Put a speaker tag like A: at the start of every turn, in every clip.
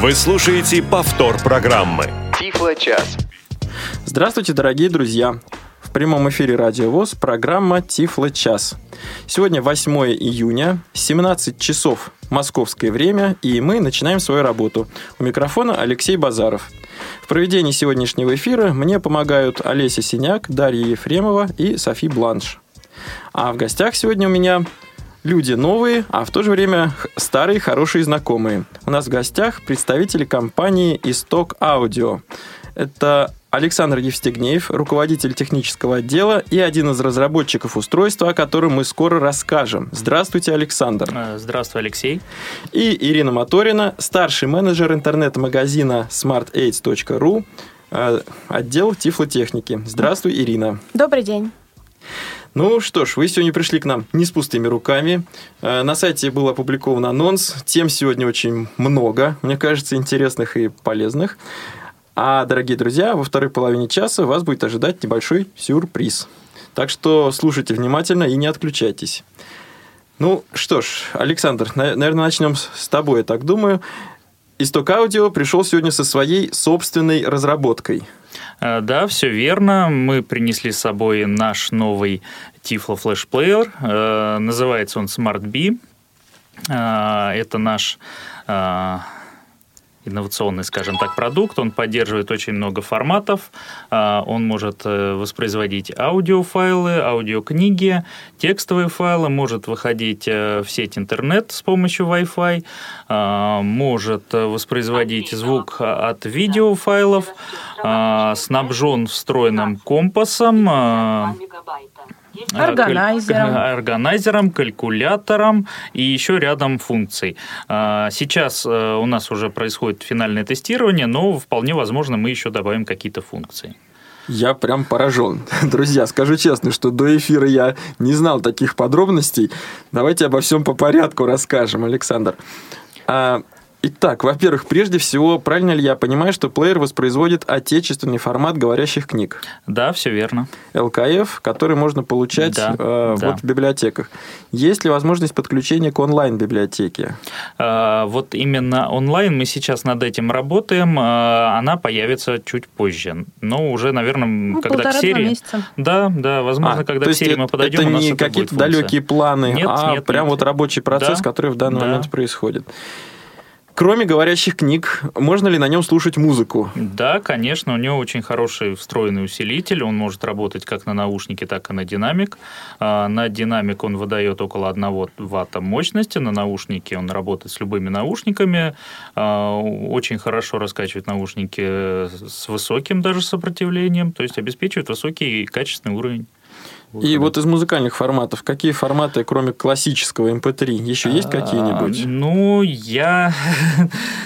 A: Вы слушаете повтор программы.
B: Тифло-час.
C: Здравствуйте, дорогие друзья! В прямом эфире Радио ВОЗ программа Тифло час. Сегодня 8 июня, 17 часов московское время, и мы начинаем свою работу. У микрофона Алексей Базаров. В проведении сегодняшнего эфира мне помогают Олеся Синяк, Дарья Ефремова и Софи Бланш. А в гостях сегодня у меня люди новые, а в то же время старые хорошие знакомые. У нас в гостях представители компании «Исток Аудио». Это Александр Евстигнеев, руководитель технического отдела и один из разработчиков устройства, о котором мы скоро расскажем. Здравствуйте, Александр.
D: Э, здравствуй, Алексей.
C: И Ирина Моторина, старший менеджер интернет-магазина smartaids.ru, э, отдел тифлотехники. Здравствуй, Ирина.
E: Добрый день.
C: Ну что ж, вы сегодня пришли к нам не с пустыми руками. Э, на сайте был опубликован анонс. Тем сегодня очень много, мне кажется, интересных и полезных. А, дорогие друзья, во второй половине часа вас будет ожидать небольшой сюрприз. Так что слушайте внимательно и не отключайтесь. Ну что ж, Александр, наверное, начнем с тобой, я так думаю. Исток Аудио пришел сегодня со своей собственной разработкой.
D: Э, да, все верно. Мы принесли с собой наш новый Tiflo Flash Player. Э, называется он Smart B. Э, это наш инновационный, скажем так, продукт. Он поддерживает очень много форматов. Он может воспроизводить аудиофайлы, аудиокниги, текстовые файлы, может выходить в сеть интернет с помощью Wi-Fi, может воспроизводить звук от видеофайлов, снабжен встроенным компасом,
E: Органайзером.
D: Органайзером, калькулятором и еще рядом функций. Сейчас у нас уже происходит финальное тестирование, но вполне возможно мы еще добавим какие-то функции.
C: Я прям поражен. Друзья, скажу честно, что до эфира я не знал таких подробностей. Давайте обо всем по порядку расскажем, Александр. Итак, во-первых, прежде всего, правильно ли я понимаю, что плеер воспроизводит отечественный формат говорящих книг?
D: Да, все верно.
C: ЛКФ, который можно получать да, э, да. вот в библиотеках. Есть ли возможность подключения к онлайн-библиотеке?
D: Э, вот именно онлайн мы сейчас над этим работаем. Э, она появится чуть позже. Но уже, наверное, ну, когда к серии...
E: Месяца.
D: Да, да, возможно, а, когда к серии мы подойдем,
C: это не какие-то далекие планы,
D: нет,
C: а
D: нет,
C: прям
D: нет.
C: вот рабочий процесс,
D: да,
C: который в данный
D: да.
C: момент происходит. Кроме говорящих книг, можно ли на нем слушать музыку?
D: Да, конечно, у него очень хороший встроенный усилитель, он может работать как на наушнике, так и на динамик. А, на динамик он выдает около 1 ватта мощности, на наушнике он работает с любыми наушниками, а, очень хорошо раскачивает наушники с высоким даже сопротивлением, то есть обеспечивает высокий качественный уровень.
C: И вот из музыкальных форматов, какие форматы, кроме классического MP3, еще есть какие-нибудь?
D: А, ну, я...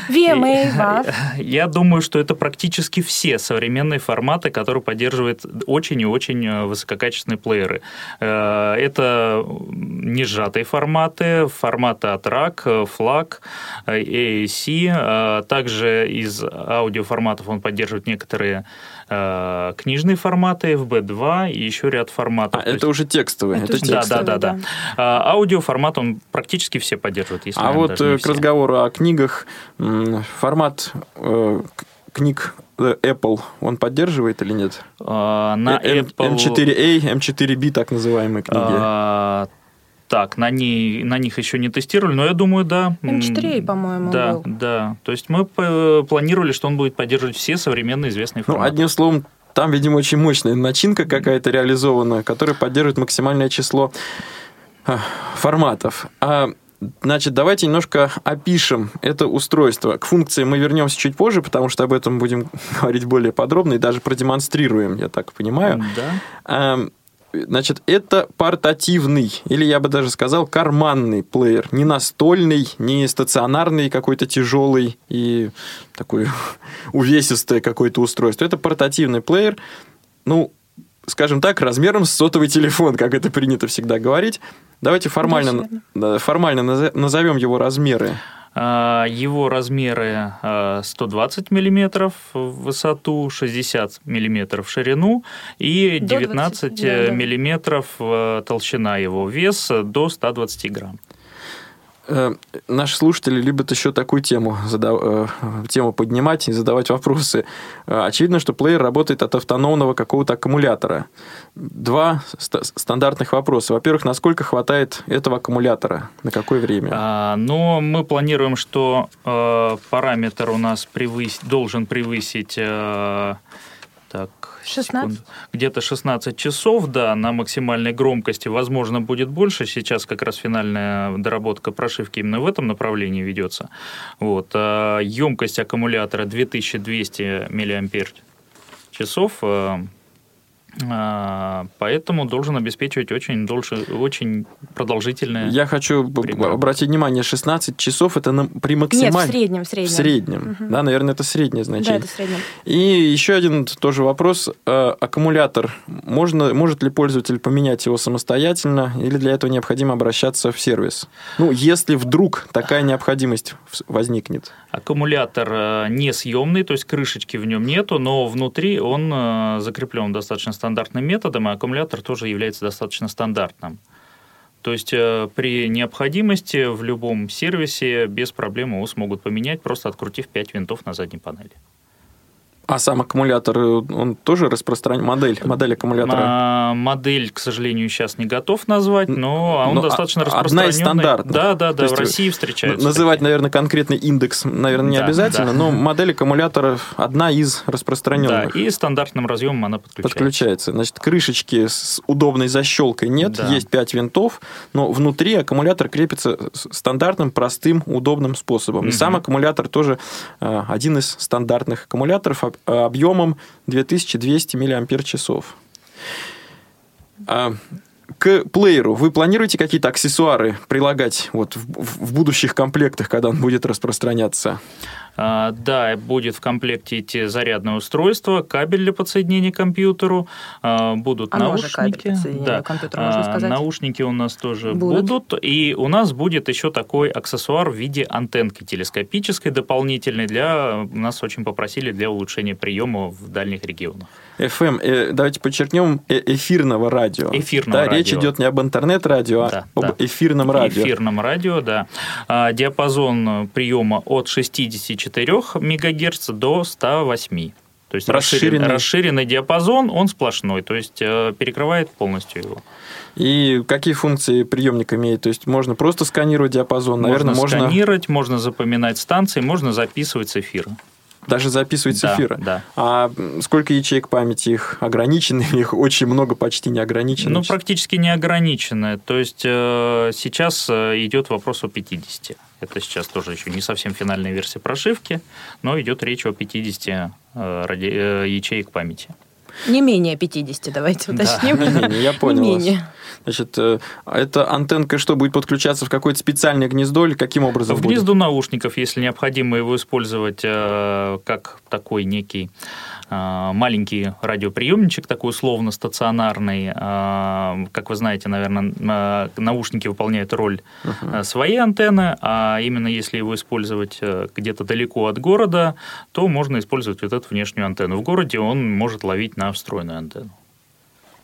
E: VMA, WAV.
D: Я думаю, что это практически все современные форматы, которые поддерживают очень и очень э, высококачественные плееры. Э, это не сжатые форматы, форматы от RAC, FLAC, AAC. Также из аудиоформатов он поддерживает некоторые э, книжные форматы, FB2 и еще ряд форматов.
C: А, это есть... уже текстовые?
E: Это,
C: это
D: да,
C: текстовые.
D: да, да, да. А, аудиоформат он практически все поддерживает. Если
C: а вот
D: к
C: все. разговору о книгах, формат э, книг э, Apple, он поддерживает или нет?
D: А, на
C: M-
D: Apple...
C: M4A, M4B, так называемые книги.
D: А, так, на, ней, на них еще не тестировали, но я думаю, да.
E: М4, по-моему,
D: Да,
E: был.
D: да. То есть мы планировали, что он будет поддерживать все современные известные форматы.
C: Ну, одним словом, там, видимо, очень мощная начинка какая-то реализована, которая поддерживает максимальное число форматов. А Значит, давайте немножко опишем это устройство. К функции мы вернемся чуть позже, потому что об этом будем говорить более подробно и даже продемонстрируем, я так понимаю.
D: Да.
C: Значит, это портативный, или я бы даже сказал, карманный плеер. Не настольный, не стационарный какой-то тяжелый и такой увесистое какое-то устройство. Это портативный плеер, ну, скажем так, размером с сотовый телефон, как это принято всегда говорить. Давайте формально, формально назовем его размеры.
D: Его размеры 120 миллиметров в высоту, 60 миллиметров в ширину и 19 20, миллиметров толщина его. Вес до 120 грамм.
C: Э, Наши слушатели любят еще такую тему, задав- э, тему поднимать и задавать вопросы. Э, Очевидно, что плеер работает от автономного какого-то аккумулятора. Два ст- стандартных вопроса. Во-первых, насколько хватает этого аккумулятора? На какое время?
D: А, но мы планируем, что э, параметр у нас превыс- должен превысить э, так,
E: 16?
D: секунду. где-то 16 часов, да, на максимальной громкости. Возможно, будет больше. Сейчас как раз финальная доработка прошивки именно в этом направлении ведется. Вот. А емкость аккумулятора 2200 миллиампер часов. э, а, Поэтому должен обеспечивать очень, дольше, очень продолжительное...
C: Я хочу
D: Примерно.
C: обратить внимание, 16 часов это на- при
E: Нет, в
C: максимальном...
E: среднем, в
C: В
E: среднем.
C: среднем.
E: Мгм.
C: Да, наверное, это среднее
E: Да,
C: значение.
E: это в среднем.
C: И еще один тоже вопрос. Э, Аккумулятор. Можно, может ли пользователь поменять его самостоятельно или для этого необходимо обращаться в сервис? Ну, если вдруг такая необходимость возникнет.
D: Аккумулятор э, несъемный, то есть крышечки в нем нету, но внутри он э, закреплен достаточно стандартным методом, и аккумулятор тоже является достаточно стандартным. То есть э, при необходимости в любом сервисе без проблем его смогут поменять, просто открутив 5 винтов на задней панели.
C: А сам аккумулятор, э, он тоже распространен? Модель, модель аккумулятора?
D: А, модель, к сожалению, сейчас не готов назвать, но он
C: Но
D: достаточно
C: о- одна из стандартных.
D: Да, да, да, в России встречаются.
C: Называть,
D: такие.
C: наверное, конкретный индекс, наверное, не
D: Да,
C: обязательно,
D: да.
C: но модель аккумулятора одна из
D: Да,
C: распространенных.
D: и стандартным разъемом она подключается.
C: Подключается. Значит, крышечки с удобной защелкой нет,
D: Да.
C: есть 5 винтов, но внутри аккумулятор крепится стандартным, простым, удобным способом. И
D: Мгм.
C: сам аккумулятор тоже э, один из стандартных аккумуляторов э, объемом 2200 мАч. К плееру вы планируете какие-то аксессуары прилагать вот в- в будущих комплектах, когда он будет распространяться?
D: А, Да, будет в комплекте идти зарядное устройство, кабель для подсоединения к компьютеру, а, будут
E: Оно же
D: наушники.
E: к компьютеру, можно
D: А,
E: сказать.
D: Наушники у нас тоже
E: Будут.
D: будут. И у нас будет еще такой аксессуар в виде антенки телескопической дополнительной. Для, нас очень попросили для улучшения приема в дальних регионах.
C: FM, э, давайте подчеркнем, э, эфирного радио.
D: Эфирного
C: да, Речь
D: радио.
C: идет не об интернет-радио, а
D: Да,
C: об
D: да.
C: эфирном радио.
D: эфирном радио, да. А, Диапазон приема от 64 МГц до 108. То есть расширенный,
C: Расширенный.
D: диапазон, он сплошной, то есть э, перекрывает полностью его.
C: И какие функции приемник имеет? То есть можно просто сканировать диапазон, наверное,
D: можно
C: можно,
D: сканировать, можно запоминать станции, можно записывать с эфира.
C: даже записывать с
D: Да,
C: эфира.
D: да.
C: А сколько ячеек памяти их ограничены? Их очень много, почти не ограничено.
D: Ну, практически не ограниченное. То есть э, сейчас э, идет вопрос о 50. Это сейчас тоже еще не совсем финальная версия прошивки, но идет речь о 50 э, ради- э, ячеек памяти.
E: Не менее 50, давайте
D: Да.
E: уточним.
C: Не менее, я понял
E: Не
C: вас.
E: менее.
C: Значит, э, а эта антенка что, будет подключаться в какое-то специальное гнездо или каким образом
D: В
C: будет?
D: гнезду наушников, если необходимо его использовать э, как такой некий маленький радиоприемничек, такой условно стационарный. Э, Как вы знаете, наверное, э, наушники выполняют роль э, своей антенны, а именно если его использовать э, где-то далеко от города, то можно использовать вот эту внешнюю антенну. В городе он может ловить на встроенную антенну.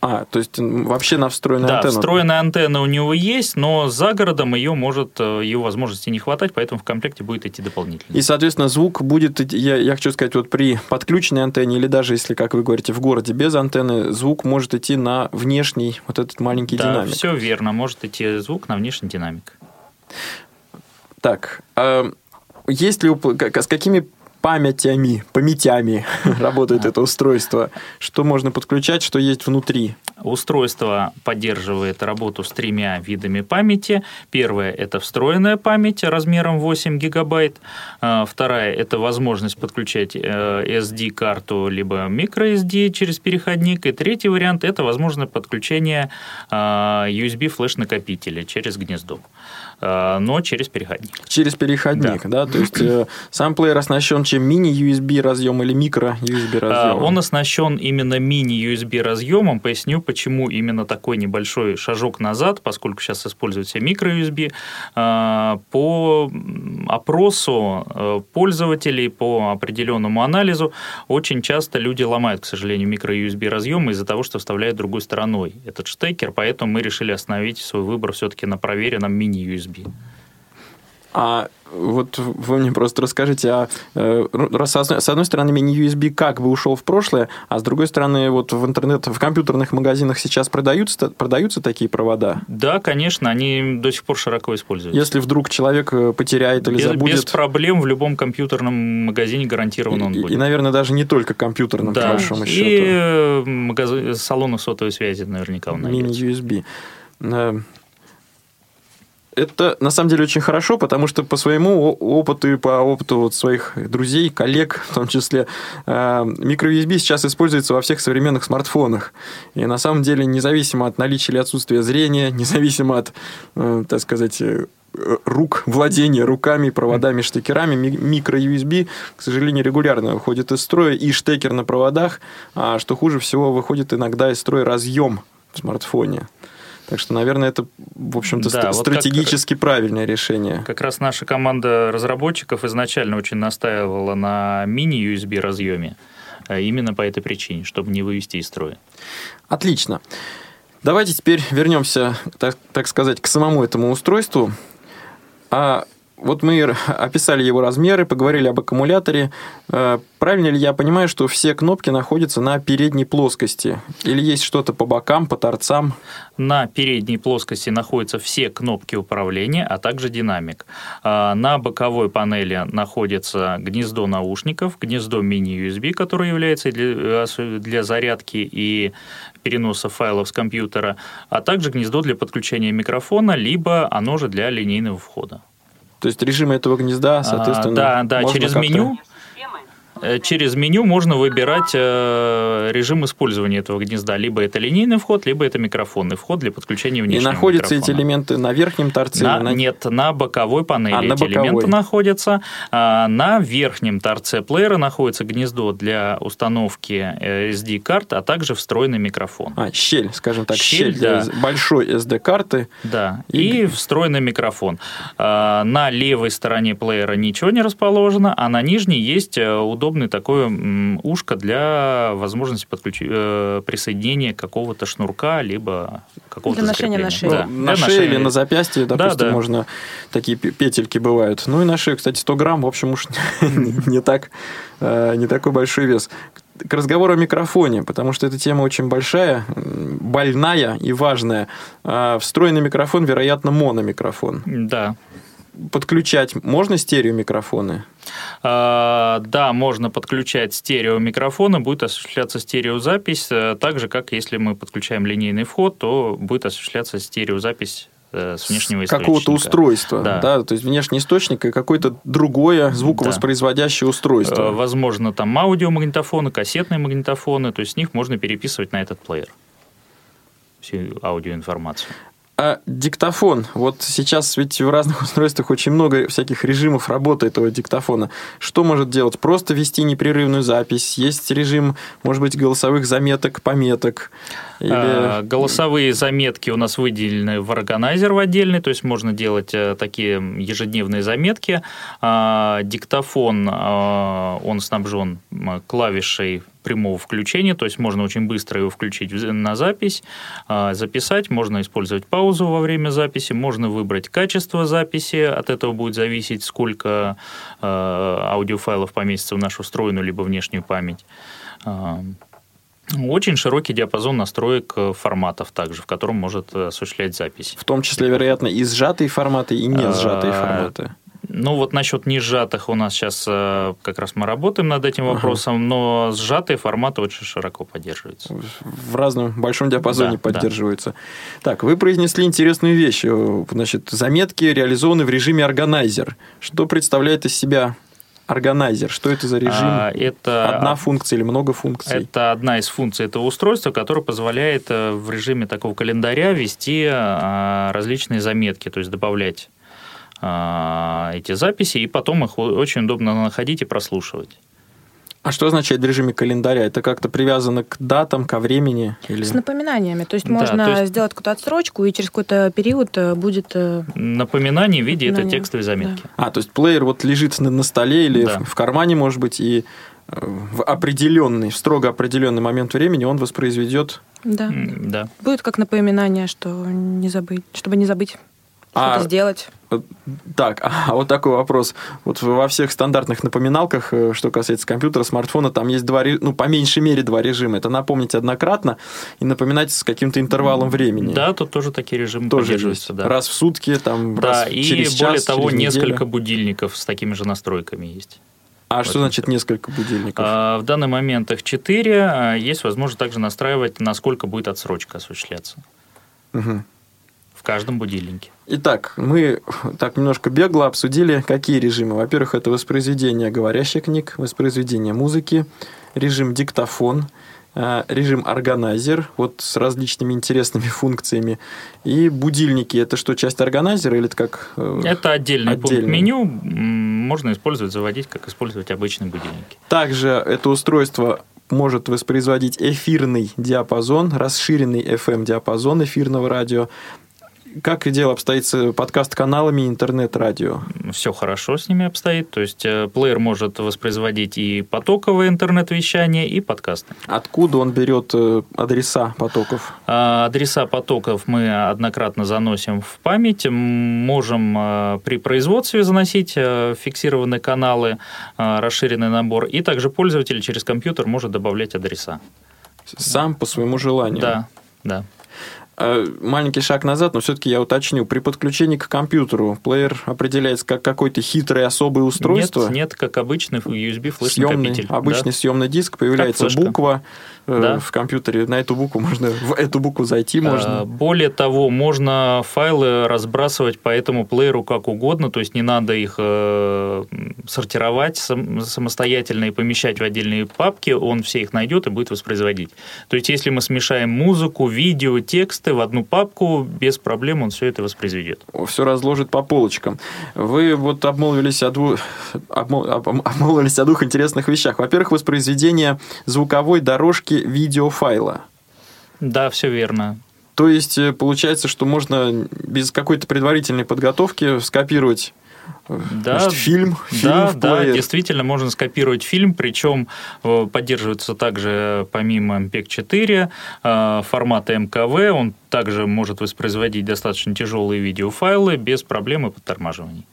C: А, то есть вообще на встроенную
D: Да,
C: антенну?
D: встроенная антенна у него есть, но за городом ее может, э, ее возможности не хватать, поэтому в комплекте будет идти дополнительно.
C: И, соответственно, звук будет, я, я хочу сказать, вот при подключенной антенне или даже если, как вы говорите, в городе без антенны, звук может идти на внешний вот этот маленький
D: да,
C: динамик.
D: все верно. Может идти звук на внешний динамик.
C: Так, а есть ли, с какими памятями, памятями работает это устройство? Что можно подключать, что есть внутри?
D: Устройство поддерживает работу с тремя видами памяти. Первая – это встроенная память размером 8 гигабайт. А, Вторая – это возможность подключать э, SD-карту либо microSD через переходник. И третий вариант – это возможность подключения а, USB-флеш-накопителя через гнездо, но через переходник.
C: Через переходник, да? То есть э, сам плеер оснащен чем мини-USB разъем или микро-USB
D: А,
C: разъем?
D: Он оснащен именно мини-USB разъемом. Поясню, почему именно такой небольшой шажок назад, поскольку сейчас используется микро-USB. По опросу э, пользователей, по определенному анализу, очень часто люди ломают, к сожалению, микро-USB разъемы из-за того, что вставляют другой стороной этот штекер, поэтому мы решили остановить свой выбор все-таки на проверенном мини-USB.
C: А вот вы мне просто расскажите, а э, раз с одной стороны мини-USB как бы ушел в прошлое, а с другой стороны вот в интернет, в компьютерных магазинах сейчас продаются, продаются такие провода?
D: Да, конечно, они до сих пор широко используются.
C: Если вдруг человек э, потеряет или
D: без,
C: забудет...
D: Без проблем в любом компьютерном магазине гарантированно он
C: и,
D: будет.
C: И, наверное, даже не только компьютерном,
D: да.
C: по большому счету.
D: И э, магазин, салоны сотовой связи наверняка он
C: Мини-USB это на самом деле очень хорошо, потому что по своему опыту и по опыту вот своих друзей, коллег в том числе, э, микро-USB сейчас используется во всех современных смартфонах. И на самом деле, независимо от наличия или отсутствия зрения, независимо от, э, так сказать, э, рук, владения руками, проводами, штекерами, микро-USB, к сожалению, регулярно выходит из строя, и штекер на проводах, а что хуже всего, выходит иногда из строя разъем в смартфоне. Так что, наверное, это, в общем-то, да, стратегически вот как, правильное решение.
D: Как раз наша команда разработчиков изначально очень настаивала на мини-USB разъеме. А именно по этой причине, чтобы не вывести из строя.
C: Отлично. Давайте теперь вернемся, так, так сказать, к самому этому устройству. А вот мы описали его размеры, поговорили об аккумуляторе. Э, правильно ли я понимаю, что все кнопки находятся на передней плоскости? Или есть что-то по бокам, по торцам?
D: На передней плоскости находятся все кнопки управления, а также динамик. А, на боковой панели находится гнездо наушников, гнездо мини-USB, которое является для, для зарядки и переноса файлов с компьютера, а также гнездо для подключения микрофона, либо оно же для линейного входа.
C: То есть режимы этого гнезда, соответственно,
D: а, Да, да, через меню через меню можно выбирать э, режим использования этого гнезда. Либо это линейный вход, либо это микрофонный вход для подключения внешнего
C: И находятся
D: микрофона.
C: эти элементы на верхнем торце?
D: На, на... Нет, на боковой панели а, эти боковой. элементы находятся. А, на верхнем торце плеера находится гнездо для установки э, SD-карт, а также встроенный микрофон.
C: А, щель, скажем так, щель, щель для да. большой SD-карты.
D: Да, и... и встроенный микрофон. А, на левой стороне плеера ничего не расположено, а на нижней есть удобный удобное такое ушко для возможности подключ... Э, присоединения какого-то шнурка, либо какого-то
E: Для ношения на шее. Да.
C: Ну, на шее или на запястье, допустим, да, да. можно такие петельки бывают. Ну и на шее, кстати, 100 грамм, в общем, уж не так, э, не такой большой вес к разговору о микрофоне, потому что эта тема очень большая, больная и важная. А встроенный микрофон, вероятно, мономикрофон.
D: Да
C: подключать можно стереомикрофоны?
D: А, да, можно подключать стереомикрофоны, будет осуществляться стереозапись, э, так же, как если мы подключаем линейный вход, то будет осуществляться стереозапись э, с внешнего
C: источника. Какого-то устройства, да. да, то есть внешний источник и какое-то другое звуковоспроизводящее да. устройство. Э,
D: возможно, там аудиомагнитофоны, кассетные магнитофоны, то есть с них можно переписывать на этот плеер всю аудиоинформацию.
C: А диктофон, вот сейчас ведь в разных устройствах очень много всяких режимов работы этого диктофона. Что может делать? Просто вести непрерывную запись? Есть режим, может быть, голосовых заметок, пометок?
D: Или... А, голосовые заметки у нас выделены в органайзер в отдельный, то есть можно делать э, такие ежедневные заметки. А, диктофон, а, он снабжен клавишей прямого включения, то есть можно очень быстро его включить на запись, записать, можно использовать паузу во время записи, можно выбрать качество записи, от этого будет зависеть, сколько аудиофайлов поместится в нашу встроенную либо внешнюю память. Очень широкий диапазон настроек э, форматов также, в котором может э, осуществлять запись.
C: В том числе, вероятно, и сжатые форматы, и не сжатые а, форматы.
D: Ну вот насчет не сжатых у нас сейчас э, как раз мы работаем над этим вопросом, ага. но сжатые форматы очень широко поддерживаются.
C: В разном большом диапазоне да, поддерживаются. Да. Так, вы произнесли интересную вещь. Значит, заметки реализованы в режиме органайзер. Что представляет из себя Органайзер, что это за режим? А,
D: это
C: одна функция или много функций?
D: Это одна из функций этого устройства, которая позволяет э, в режиме такого календаря вести а, различные заметки, то есть добавлять а, эти записи, и потом их очень удобно находить и прослушивать.
C: А что означает в режиме календаря? Это как-то привязано к датам, ко времени?
E: Или... С напоминаниями. То есть да, можно то есть... сделать какую-то отсрочку, и через какой-то период э, будет... Э,
D: Напоминание в виде этой текстовой заметки.
E: Да.
C: А, то есть плеер вот лежит на, на столе или да. в кармане, может быть, и э, в определенный, в строго определенный момент времени он воспроизведет.
E: Да. да. Будет как напоминание, что не забыть, чтобы не забыть. А, сделать.
C: Так, а вот такой вопрос. Вот во всех стандартных напоминалках, э, что касается компьютера, смартфона, там есть два, ну, по меньшей мере два режима. Это напомнить однократно и напоминать с каким-то интервалом времени.
D: Да, тут тоже такие режимы тоже поддерживаются. Да.
C: Раз в сутки, там,
D: да,
C: раз
D: и
C: через
D: более
C: час,
D: того,
C: через
D: несколько
C: неделю.
D: будильников с такими же настройками есть.
C: А что значит несколько будильников?
D: А, в данный момент их 4. А, есть возможность также настраивать, насколько будет отсрочка осуществляться.
C: Угу.
D: Каждом будильнике.
C: Итак, мы так немножко бегло обсудили, какие режимы. Во-первых, это воспроизведение говорящих книг, воспроизведение музыки, режим диктофон, э, режим органайзер, вот с различными интересными функциями. И будильники, это что, часть органайзера или это как...
D: Э, это отдельный, отдельный пункт меню, можно использовать, заводить, как использовать обычные будильники.
C: Также это устройство может воспроизводить эфирный диапазон, расширенный FM-диапазон эфирного радио, как дело обстоит с подкаст-каналами интернет-радио?
D: Все хорошо с ними обстоит. То есть э, плеер может воспроизводить и потоковое интернет-вещание, и подкасты.
C: Откуда он берет э, адреса потоков?
D: А, адреса потоков мы однократно заносим в память. Можем э, при производстве заносить фиксированные каналы, расширенный набор. И также пользователь через компьютер может добавлять адреса.
C: Сам по своему желанию?
D: Да, да.
C: Э, маленький шаг назад, но все-таки я уточню. При подключении к компьютеру плеер определяется как какое-то хитрое особое устройство?
D: Нет, нет как обычный USB флеш
C: съемный, Обычный да? съемный диск, появляется буква да. в компьютере. На эту букву можно, в эту букву зайти можно.
D: А, более того, можно файлы разбрасывать по этому плееру как угодно, то есть не надо их э, сортировать самостоятельно и помещать в отдельные папки, он все их найдет и будет воспроизводить. То есть если мы смешаем музыку, видео, текст, тексты в одну папку, без проблем он все это воспроизведет.
C: Все разложит по полочкам. Вы вот обмолвились о, дву... обмолвились о двух интересных вещах. Во-первых, воспроизведение звуковой дорожки видеофайла.
D: Да, все верно.
C: То есть, э, получается, что можно без какой-то предварительной подготовки скопировать
D: да, Значит,
C: фильм, фильм
D: да, да, действительно можно скопировать фильм, причем э, поддерживается также помимо MPEG-4 э, формата МКВ, он также может воспроизводить достаточно тяжелые видеофайлы без проблем и подтормаживаний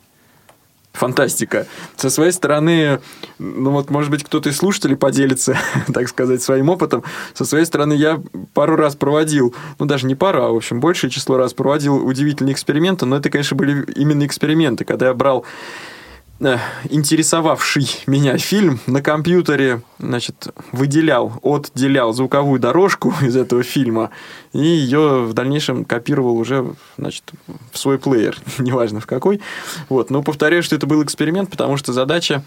C: фантастика. Со своей стороны, ну вот, может быть, кто-то из слушателей поделится, так сказать, своим опытом. Со своей стороны, я пару раз проводил, ну, даже не пару, а, в общем, большее число раз проводил удивительные эксперименты, но это, конечно, были именно эксперименты, когда я брал интересовавший меня фильм на компьютере, значит, выделял, отделял звуковую дорожку из этого фильма и ее в дальнейшем копировал уже, значит, в свой плеер, неважно в какой. Вот, но повторяю, что это был эксперимент, потому что задача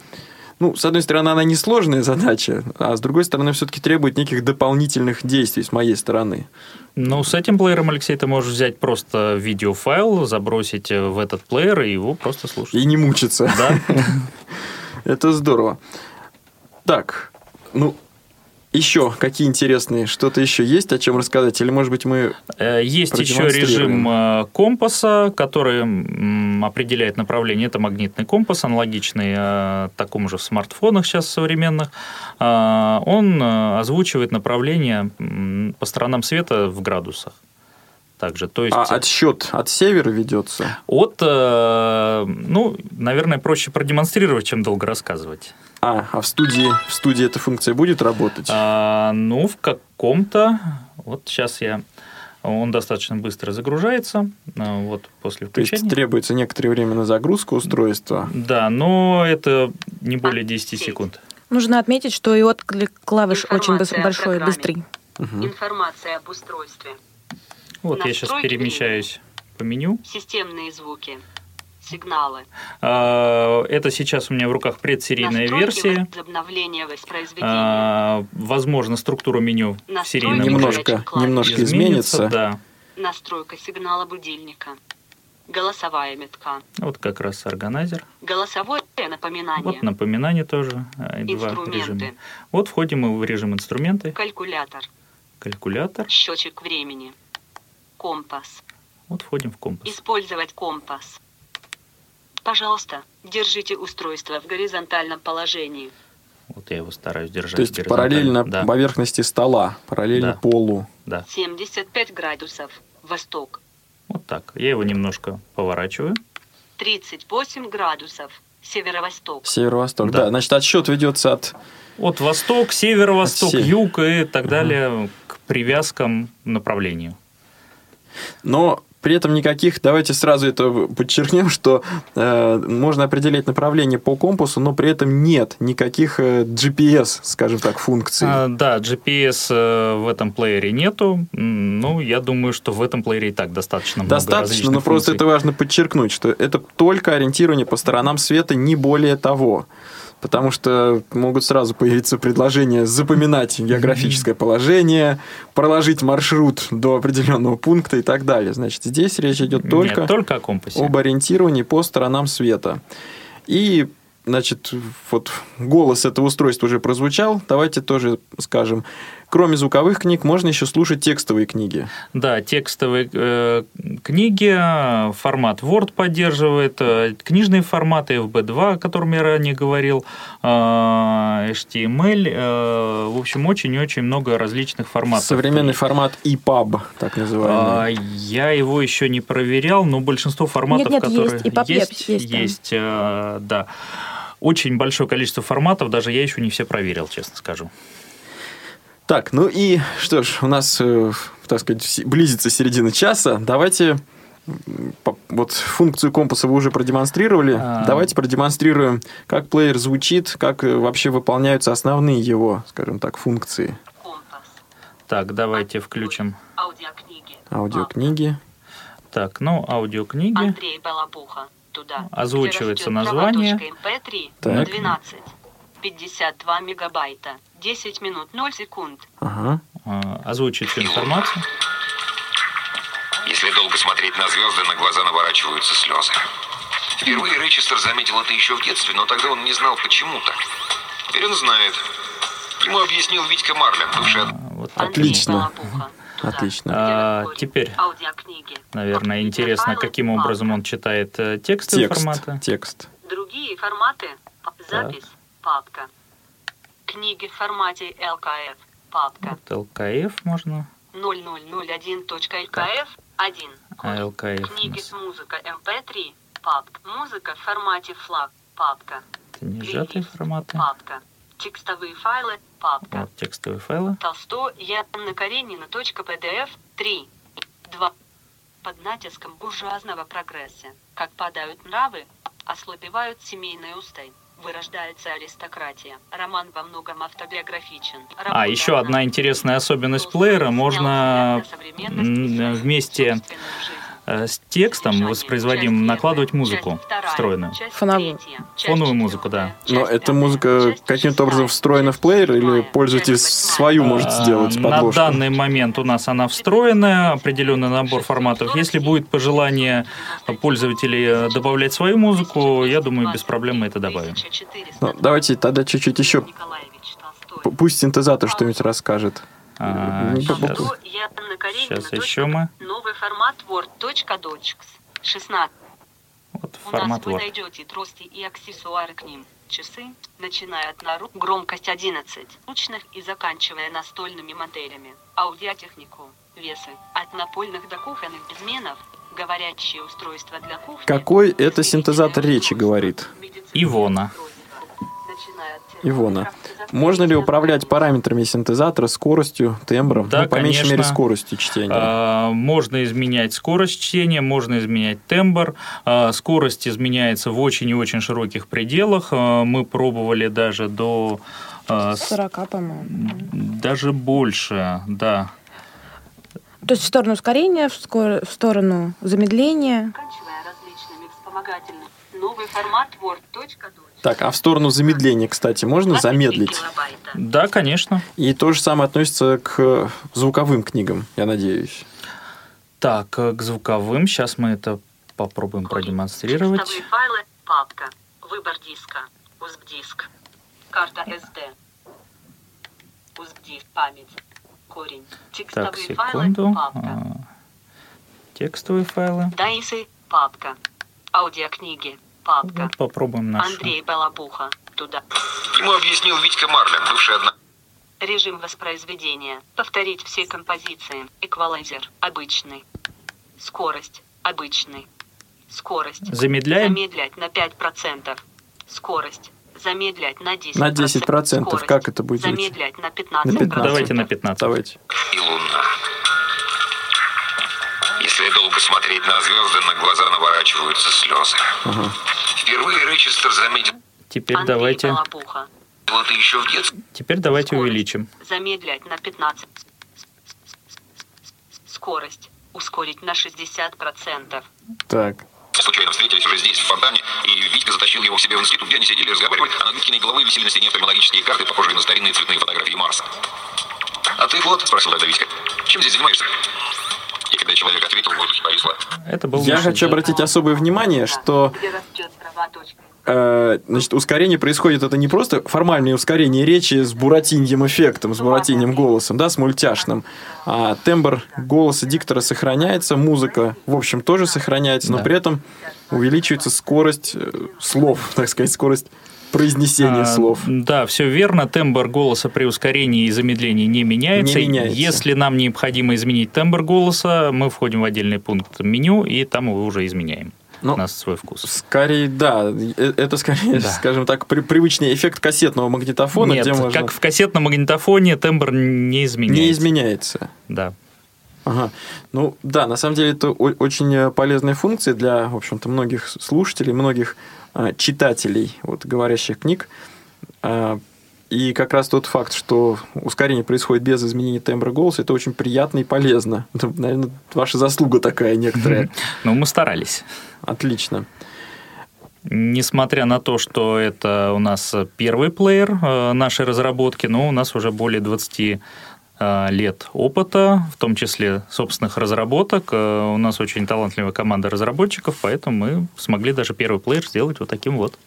C: ну, с одной стороны, она несложная задача, а с другой стороны, все-таки требует неких дополнительных действий с моей стороны.
D: Ну, с этим плеером, Алексей, ты можешь взять просто видеофайл, забросить в этот плеер и его просто слушать.
C: И не мучиться.
D: Да.
C: Это здорово. Так, ну, еще какие интересные, что-то еще есть, о чем рассказать? Или, может быть, мы
D: э, Есть еще режим э, компаса, который определяет направление. Это магнитный компас, аналогичный э, такому же в смартфонах сейчас современных. Он озвучивает направление по сторонам света в градусах также. То есть...
C: А отсчет от севера ведется?
D: От, ну, наверное, проще продемонстрировать, чем долго рассказывать.
C: А, а в студии, в студии эта функция будет работать?
D: А, ну, в каком-то... Вот сейчас я... Он достаточно быстро загружается, а, вот после включения.
C: То есть требуется некоторое время на загрузку устройства?
D: Да, но это не более 10 секунд.
E: Нужно отметить, что и отклик клавиш очень большой, быстрый.
B: Угу. Информация об устройстве.
D: Вот Настройки я сейчас перемещаюсь по меню.
B: Системные звуки сигналы.
D: А, это сейчас у меня в руках предсерийная версия. А, возможно, структура меню в серийном
C: немножко, немножко изменится.
D: Да.
B: Настройка сигнала будильника. Голосовая метка.
D: Вот как раз органайзер.
B: Голосовое напоминание.
D: Вот напоминание тоже. А, два режима. Вот входим мы в режим инструменты.
B: Калькулятор.
D: Калькулятор.
B: Счетчик времени. Компас.
D: Вот входим в компас.
B: Использовать компас. Пожалуйста, держите устройство в горизонтальном положении.
D: Вот я его стараюсь держать.
C: То есть параллельно да. поверхности стола, параллельно
D: да.
C: полу.
D: Да.
B: 75 градусов. Восток.
D: Вот так. Я его немножко поворачиваю.
B: 38 градусов. Северо-восток.
C: Северо-восток, да.
D: Да.
C: Значит, отсчет ведется от...
D: От восток, северо-восток,
C: От
D: юг и так далее к привязкам направлению.
C: Но при этом никаких, давайте сразу это подчеркнем, что э, можно определять направление по компасу, но при этом нет никаких э, GPS, скажем так, функций.
D: А, да, GPS э, в этом плеере нету. Ну, я думаю, что в этом плеере и так достаточно много
C: Достаточно, но просто
D: функций.
C: это важно подчеркнуть, что это только ориентирование по сторонам света, не более того. Потому что могут сразу появиться предложения запоминать географическое положение, проложить маршрут до определенного пункта и так далее. Значит, здесь речь идет
D: Нет,
C: только
D: только о компасе.
C: об ориентировании по сторонам света. И, значит, вот голос этого устройства уже прозвучал. Давайте тоже скажем. Кроме звуковых книг, можно еще слушать текстовые книги.
D: Да, текстовые э, книги, э, формат Word поддерживает, э, книжные форматы FB2, о котором я ранее говорил, э, HTML, э, в общем, очень-очень много различных форматов.
C: Современный формат EPUB, так называемый.
D: Я его еще не проверял, но большинство форматов,
E: Нет, нет,
D: которые
E: есть, PubPub
D: есть,
E: есть там.
D: есть, э, да. Очень большое количество форматов, даже я еще не все проверил, честно скажу.
C: Так, ну и что ж, у нас, э, так сказать, близится середина часа. Давайте вот функцию компаса вы уже продемонстрировали.
D: А.
C: Давайте продемонстрируем, как плеер звучит, как э, вообще выполняются основные его, скажем так, функции.
B: Компас.
D: Так, давайте включим.
B: Аудиокниги.
C: Аудиокниги.
D: Так, ну, аудиокниги.
B: Андрей Балабуха. Туда.
D: Озвучивается
B: Где растет
D: название.
B: трава.mp3
C: Так.
B: 12. 52 мегабайта. 10 минут 0 секунд.
C: Ага.
D: А, Озвучить всю информацию.
F: Если долго смотреть на звезды, на глаза наворачиваются слезы. Впервые Ричестер заметил это еще в детстве, но тогда он не знал, почему так. Теперь он знает. Ему объяснил Витька Марлин, бывший
D: А, Вот
C: Отлично. Отлично.
D: А, теперь,
B: Аудиокниги.
D: наверное, интересно, каким образом он читает э, текстовые
C: Текст.
D: форматы.
C: Текст.
B: Другие форматы. Запись. Папка. Книги в формате LKF. Папка.
D: Вот LKF можно,
B: 0001.LKF 1.
D: а у
B: Книги с музыкой MP3. Папка. Музыка в формате FLAC. Папка.
D: это не сжатые форматы.
B: Папка. Текстовые файлы. Папка.
D: Вот текстовые файлы.
B: Толстой Яна Каренина. PDF 3. 2. Под натиском буржуазного прогресса, как падают нравы, ослабевают семейные усты, вырождается аристократия. Роман во многом автобиографичен.
D: А,
B: Работа
D: еще одна интересная особенность плеера. Можно вместе с текстом воспроизводимым накладывать музыку встроенную.
E: Фоновую.
D: Фоновую музыку, да.
C: Но эта музыка каким-то образом встроена в плеер или пользователь свою может
D: А,
C: сделать
D: На
C: подложку?
D: данный момент у нас она встроена, определенный набор форматов. Если будет пожелание пользователей э, добавлять свою музыку, я думаю, без проблем мы это добавим.
C: Ну, давайте тогда чуть-чуть еще Пусть синтезатор что-нибудь расскажет.
D: А, Сейчас еще мы.
B: Новый формат Word.docx. 16.
D: Вот
B: У
D: формат
B: нас вы
D: Word.
B: найдете трости и аксессуары к ним. Часы, начиная от нару, громкость 11, ручных и заканчивая настольными моделями. Аудиотехнику, весы, от напольных до кухонных безменов, говорящие устройства для кухни.
C: Какой это синтезатор речи говорит?
D: Ивона.
C: Ивона. Можно ли управлять параметрами синтезатора, скоростью, тембром?
D: Да,
C: ну, по меньшей мере,
D: конечно.
C: скоростью чтения.
D: А, Можно изменять скорость чтения, можно изменять тембр. А, Скорость изменяется в очень и очень широких пределах. А, Мы пробовали даже до а, с-
E: 40, по-моему.
D: даже больше, да.
E: То есть в сторону ускорения, в, скор- в сторону замедления.
B: Заканчивая различными вспомогательными. Новый формат Word.docx.
C: Так, а в сторону замедления, кстати, можно
B: 23
C: замедлить?
D: Да, конечно.
C: И то же самое относится к звуковым книгам, я надеюсь.
D: Так, э, к звуковым. Сейчас мы это попробуем продемонстрировать.
B: Текстовые файлы, папка, выбор диска, USB-диск, карта SD, USB-диск, память, корень,
D: Так,
B: текстовые файлы,
D: секунду.
B: папка,
D: А, Текстовые файлы.
B: Дайсы, папка, аудиокниги, папка,
D: Вот попробуем наш.
B: Андрей Балабуха, туда.
F: Ему объяснил Витька Марлин, бывший одна...
B: Режим воспроизведения. Повторить все композиции. Эквалайзер. Обычный. Скорость. Обычный. Скорость.
D: Замедляем?
B: Замедлять на 5%. Скорость. Замедлять на 10%.
C: На 10%.
B: Скорость.
C: Как это будет?
B: Замедлять на 15%.
C: На 15.
D: Давайте на 15.
C: Давайте.
F: И луна. Если долго смотреть на звезды, на глаза наворачиваются слезы. Впервые Ричестер заметил
D: Теперь
B: Андрей
D: давайте,
B: Балабуха.
F: это еще в детстве.
D: теперь давайте
B: Скорость.
D: увеличим.
B: Замедлять на 15. Скорость. Ускорить на 60%.
C: Так.
F: Случайно встретились уже здесь, в фонтане, и Витька затащил его к себе в институт, где они сидели и разговаривали, а над Витькиной головой висели на стене офтальмологические карты, похожие на старинные цветные фотографии Марса. «А ты, Флот?» – спросил тогда Витька. «Чем здесь занимаешься?» Когда человек ответил, в воздухе повисло.
D: Это был
C: Я хочу обратить особое внимание, что э, значит, ускорение происходит это не просто формальное ускорение речи с буратиньим эффектом, с буратиньим голосом, да, с мультяшным, а тембр голоса диктора сохраняется, музыка, в общем, тоже сохраняется, но
D: Да.
C: при этом увеличивается скорость э, слов, так сказать, скорость произнесения
D: А,
C: слов.
D: Да, все верно. Тембр голоса при ускорении и замедлении не меняется.
C: Не меняется.
D: Если нам необходимо изменить тембр голоса, мы входим в отдельный пункт меню, и там его уже изменяем
C: Ну,
D: на свой вкус.
C: Скорее, да, э, это скорее,
D: Да.
C: скажем так, при- привычный эффект кассетного магнитофона,
D: Нет,
C: где можно...
D: как в кассетном магнитофоне тембр не изменяется.
C: не изменяется.
D: Да.
C: Ага. Ну да, на самом деле это очень э, полезная функция для, в общем-то, многих слушателей, многих а, читателей вот, говорящих книг. А, и как раз тот факт, что ускорение происходит без изменения тембра голоса, это очень приятно и полезно. Это, наверное, ваша заслуга такая некоторая.
D: Но мы старались.
C: Отлично.
D: Несмотря на то, что это у нас первый плеер э, нашей разработки, но у нас уже более 20 э, лет опыта, в том числе собственных разработок. Э, У нас очень талантливая команда разработчиков, поэтому мы смогли даже первый плеер сделать вот таким вот.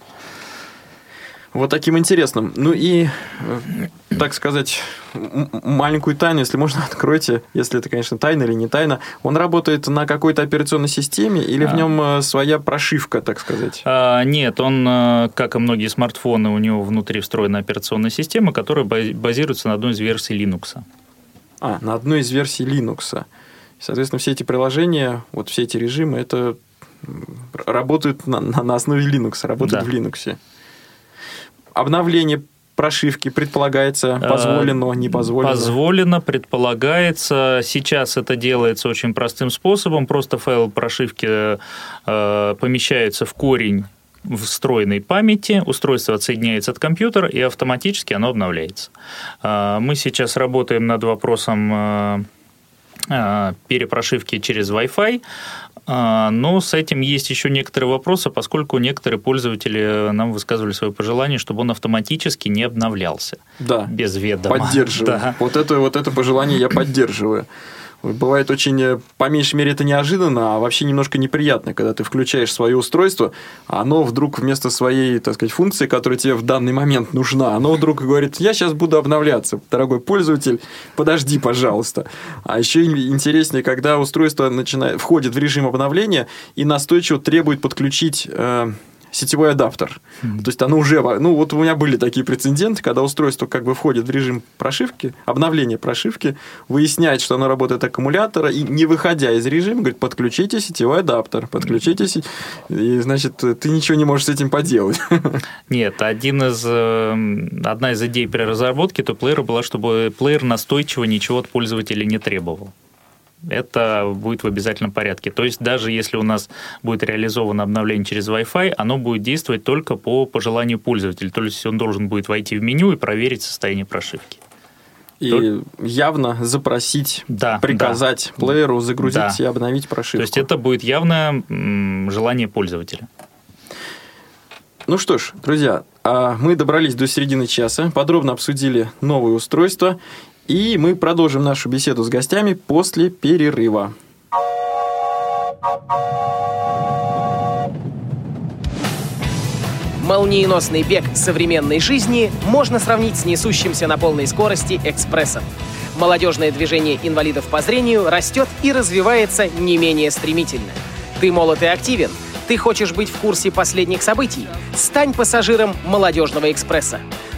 C: Вот таким интересным. Ну и, э, так сказать, маленькую тайну, если можно, откройте, если это, конечно, тайна или не тайна. Он работает на какой-то операционной системе или в
D: А.
C: нем э, своя прошивка, так сказать?
D: А, Нет, он, э, как и многие смартфоны, у него внутри встроена операционная система, которая бази- базируется на одной из версий Linux.
C: А, на одной из версий Linux. Соответственно, все эти приложения, вот все эти режимы, это работают на, на- на основе Linux, работают
D: Да.
C: в Linux. Обновление прошивки предполагается,
D: Э,
C: позволено, не позволено.
D: Позволено, предполагается. Сейчас это делается очень простым способом. Просто файл прошивки э, помещается в корень встроенной памяти, устройство отсоединяется от компьютера, и автоматически оно обновляется. Э, Мы сейчас работаем над вопросом э, э, перепрошивки через Wi-Fi, а, но с этим есть еще некоторые вопросы, поскольку некоторые пользователи нам высказывали свое пожелание, чтобы он автоматически не обновлялся
C: Да.
D: без ведома.
C: Поддерживаю.
D: Да.
C: Вот, это, вот это пожелание я поддерживаю. Бывает очень, э, по меньшей мере, это неожиданно, а вообще немножко неприятно, когда ты включаешь свое устройство, а оно вдруг вместо своей, так сказать, функции, которая тебе в данный момент нужна, оно вдруг говорит, я сейчас буду обновляться. Дорогой пользователь, подожди, пожалуйста. А еще интереснее, когда устройство начинает, входит в режим обновления и настойчиво требует подключить э, сетевой адаптер. То есть оно уже... Ну, вот у меня были такие прецеденты, когда устройство как бы входит в режим прошивки, обновления прошивки, выясняет, что оно работает от аккумулятора, и не выходя из режима, говорит, подключите сетевой адаптер, подключите... се- И, значит, ты ничего не можешь с этим поделать.
D: Нет, один из, э, одна из идей при разработке то плеера была, чтобы плеер настойчиво ничего от пользователя не требовал. Это будет в обязательном порядке. То есть даже если у нас будет реализовано обновление через Wi-Fi, оно будет действовать только по пожеланию пользователя. То есть он должен будет войти в меню и проверить состояние прошивки.
C: И явно запросить,
D: Да,
C: приказать плееру загрузить
D: Да.
C: и обновить прошивку.
D: То есть это будет явное желание пользователя.
C: Ну что ж, друзья, а мы добрались до середины часа, подробно обсудили новые устройства, и мы продолжим нашу беседу с гостями после перерыва.
G: Молниеносный бег современной жизни можно сравнить с несущимся на полной скорости экспрессом. Молодежное движение инвалидов по зрению растет и развивается не менее стремительно. Ты молод и активен. Ты хочешь быть в курсе последних событий? Стань пассажиром «Молодежного экспресса».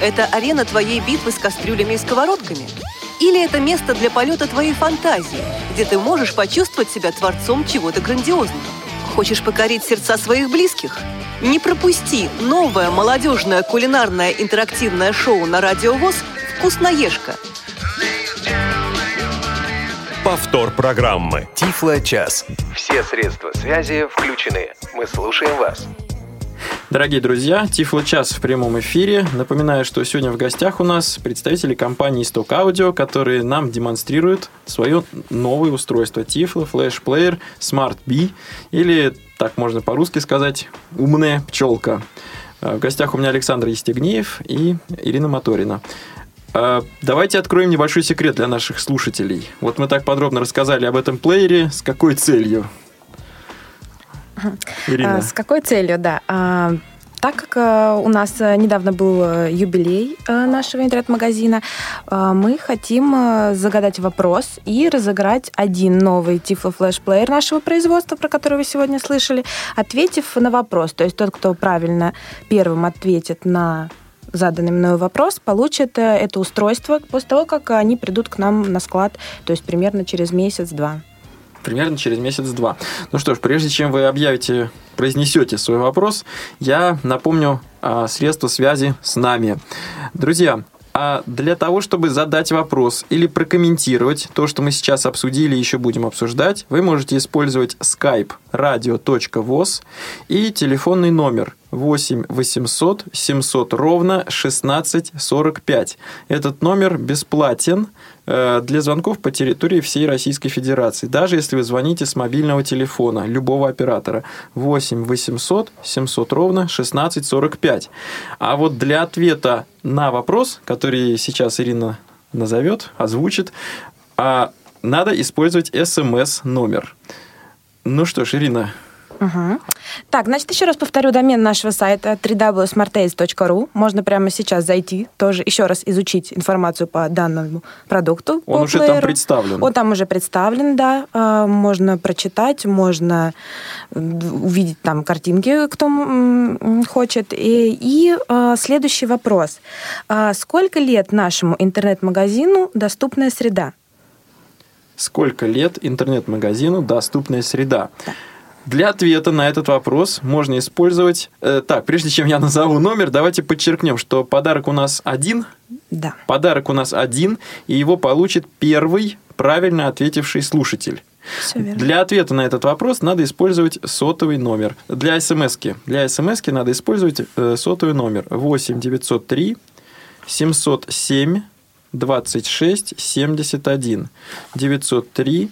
H: Это арена твоей битвы с кастрюлями и сковородками? Или это место для полета твоей фантазии, где ты можешь почувствовать себя творцом чего-то грандиозного? Хочешь покорить сердца своих близких? Не пропусти новое молодежное кулинарное интерактивное шоу на Радио ВОЗ «Вкусноежка».
A: Повтор программы.
I: Тифло-час. Все средства связи включены. Мы слушаем вас.
C: Дорогие друзья, Тифло час в прямом эфире. Напоминаю, что сегодня в гостях у нас представители компании Stock Audio, которые нам демонстрируют свое новое устройство Тифло Player Smart B, или, так можно по-русски сказать, умная пчелка. Э, в гостях у меня Александр Естегнеев и Ирина Моторина. Э, давайте откроем небольшой секрет для наших слушателей. Вот мы так подробно рассказали об этом плеере. С какой целью?
E: Ирина. А, с какой целью, да. А, так как э, у нас недавно был юбилей нашего интернет-магазина, мы хотим загадать вопрос и разыграть один новый Tiflo Flash Player нашего производства, про который вы сегодня слышали, ответив на вопрос. То есть тот, кто правильно первым ответит на заданный мною вопрос, получит это устройство после того, как они придут к нам на склад, то есть примерно через месяц-два
C: примерно через месяц-два. Ну что ж, прежде чем вы объявите, произнесете свой вопрос, я напомню а, средства связи с нами. Друзья, а для того, чтобы задать вопрос или прокомментировать то, что мы сейчас обсудили и еще будем обсуждать, вы можете использовать skype radio.voz и телефонный номер 8 800 700 ровно 16 45. Этот номер бесплатен для звонков по территории всей Российской Федерации, даже если вы звоните с мобильного телефона любого оператора. 8 800 700 ровно 16 45. А вот для ответа на вопрос, который сейчас Ирина назовет, озвучит, а надо использовать смс-номер. Ну что ж, Ирина,
E: Угу. Так, значит, еще раз повторю домен нашего сайта www.smartace.ru. Можно прямо сейчас зайти, тоже еще раз изучить информацию по данному продукту.
C: Он уже плееру. там представлен.
E: Он там уже представлен, да. А, можно прочитать, можно увидеть там картинки, кто хочет. И, и а, следующий вопрос. А, сколько лет нашему интернет-магазину доступная среда?
C: Сколько лет интернет-магазину доступная среда? Да. Для ответа на этот вопрос можно использовать... Э, так, прежде чем я назову номер, давайте подчеркнем, что подарок у нас один.
E: Да.
C: Подарок у нас один, и его получит первый правильно ответивший слушатель.
E: Все верно.
C: Для ответа на этот вопрос надо использовать сотовый номер. Для смс. Для смс надо использовать э, сотовый номер 8 903 707 26 71 903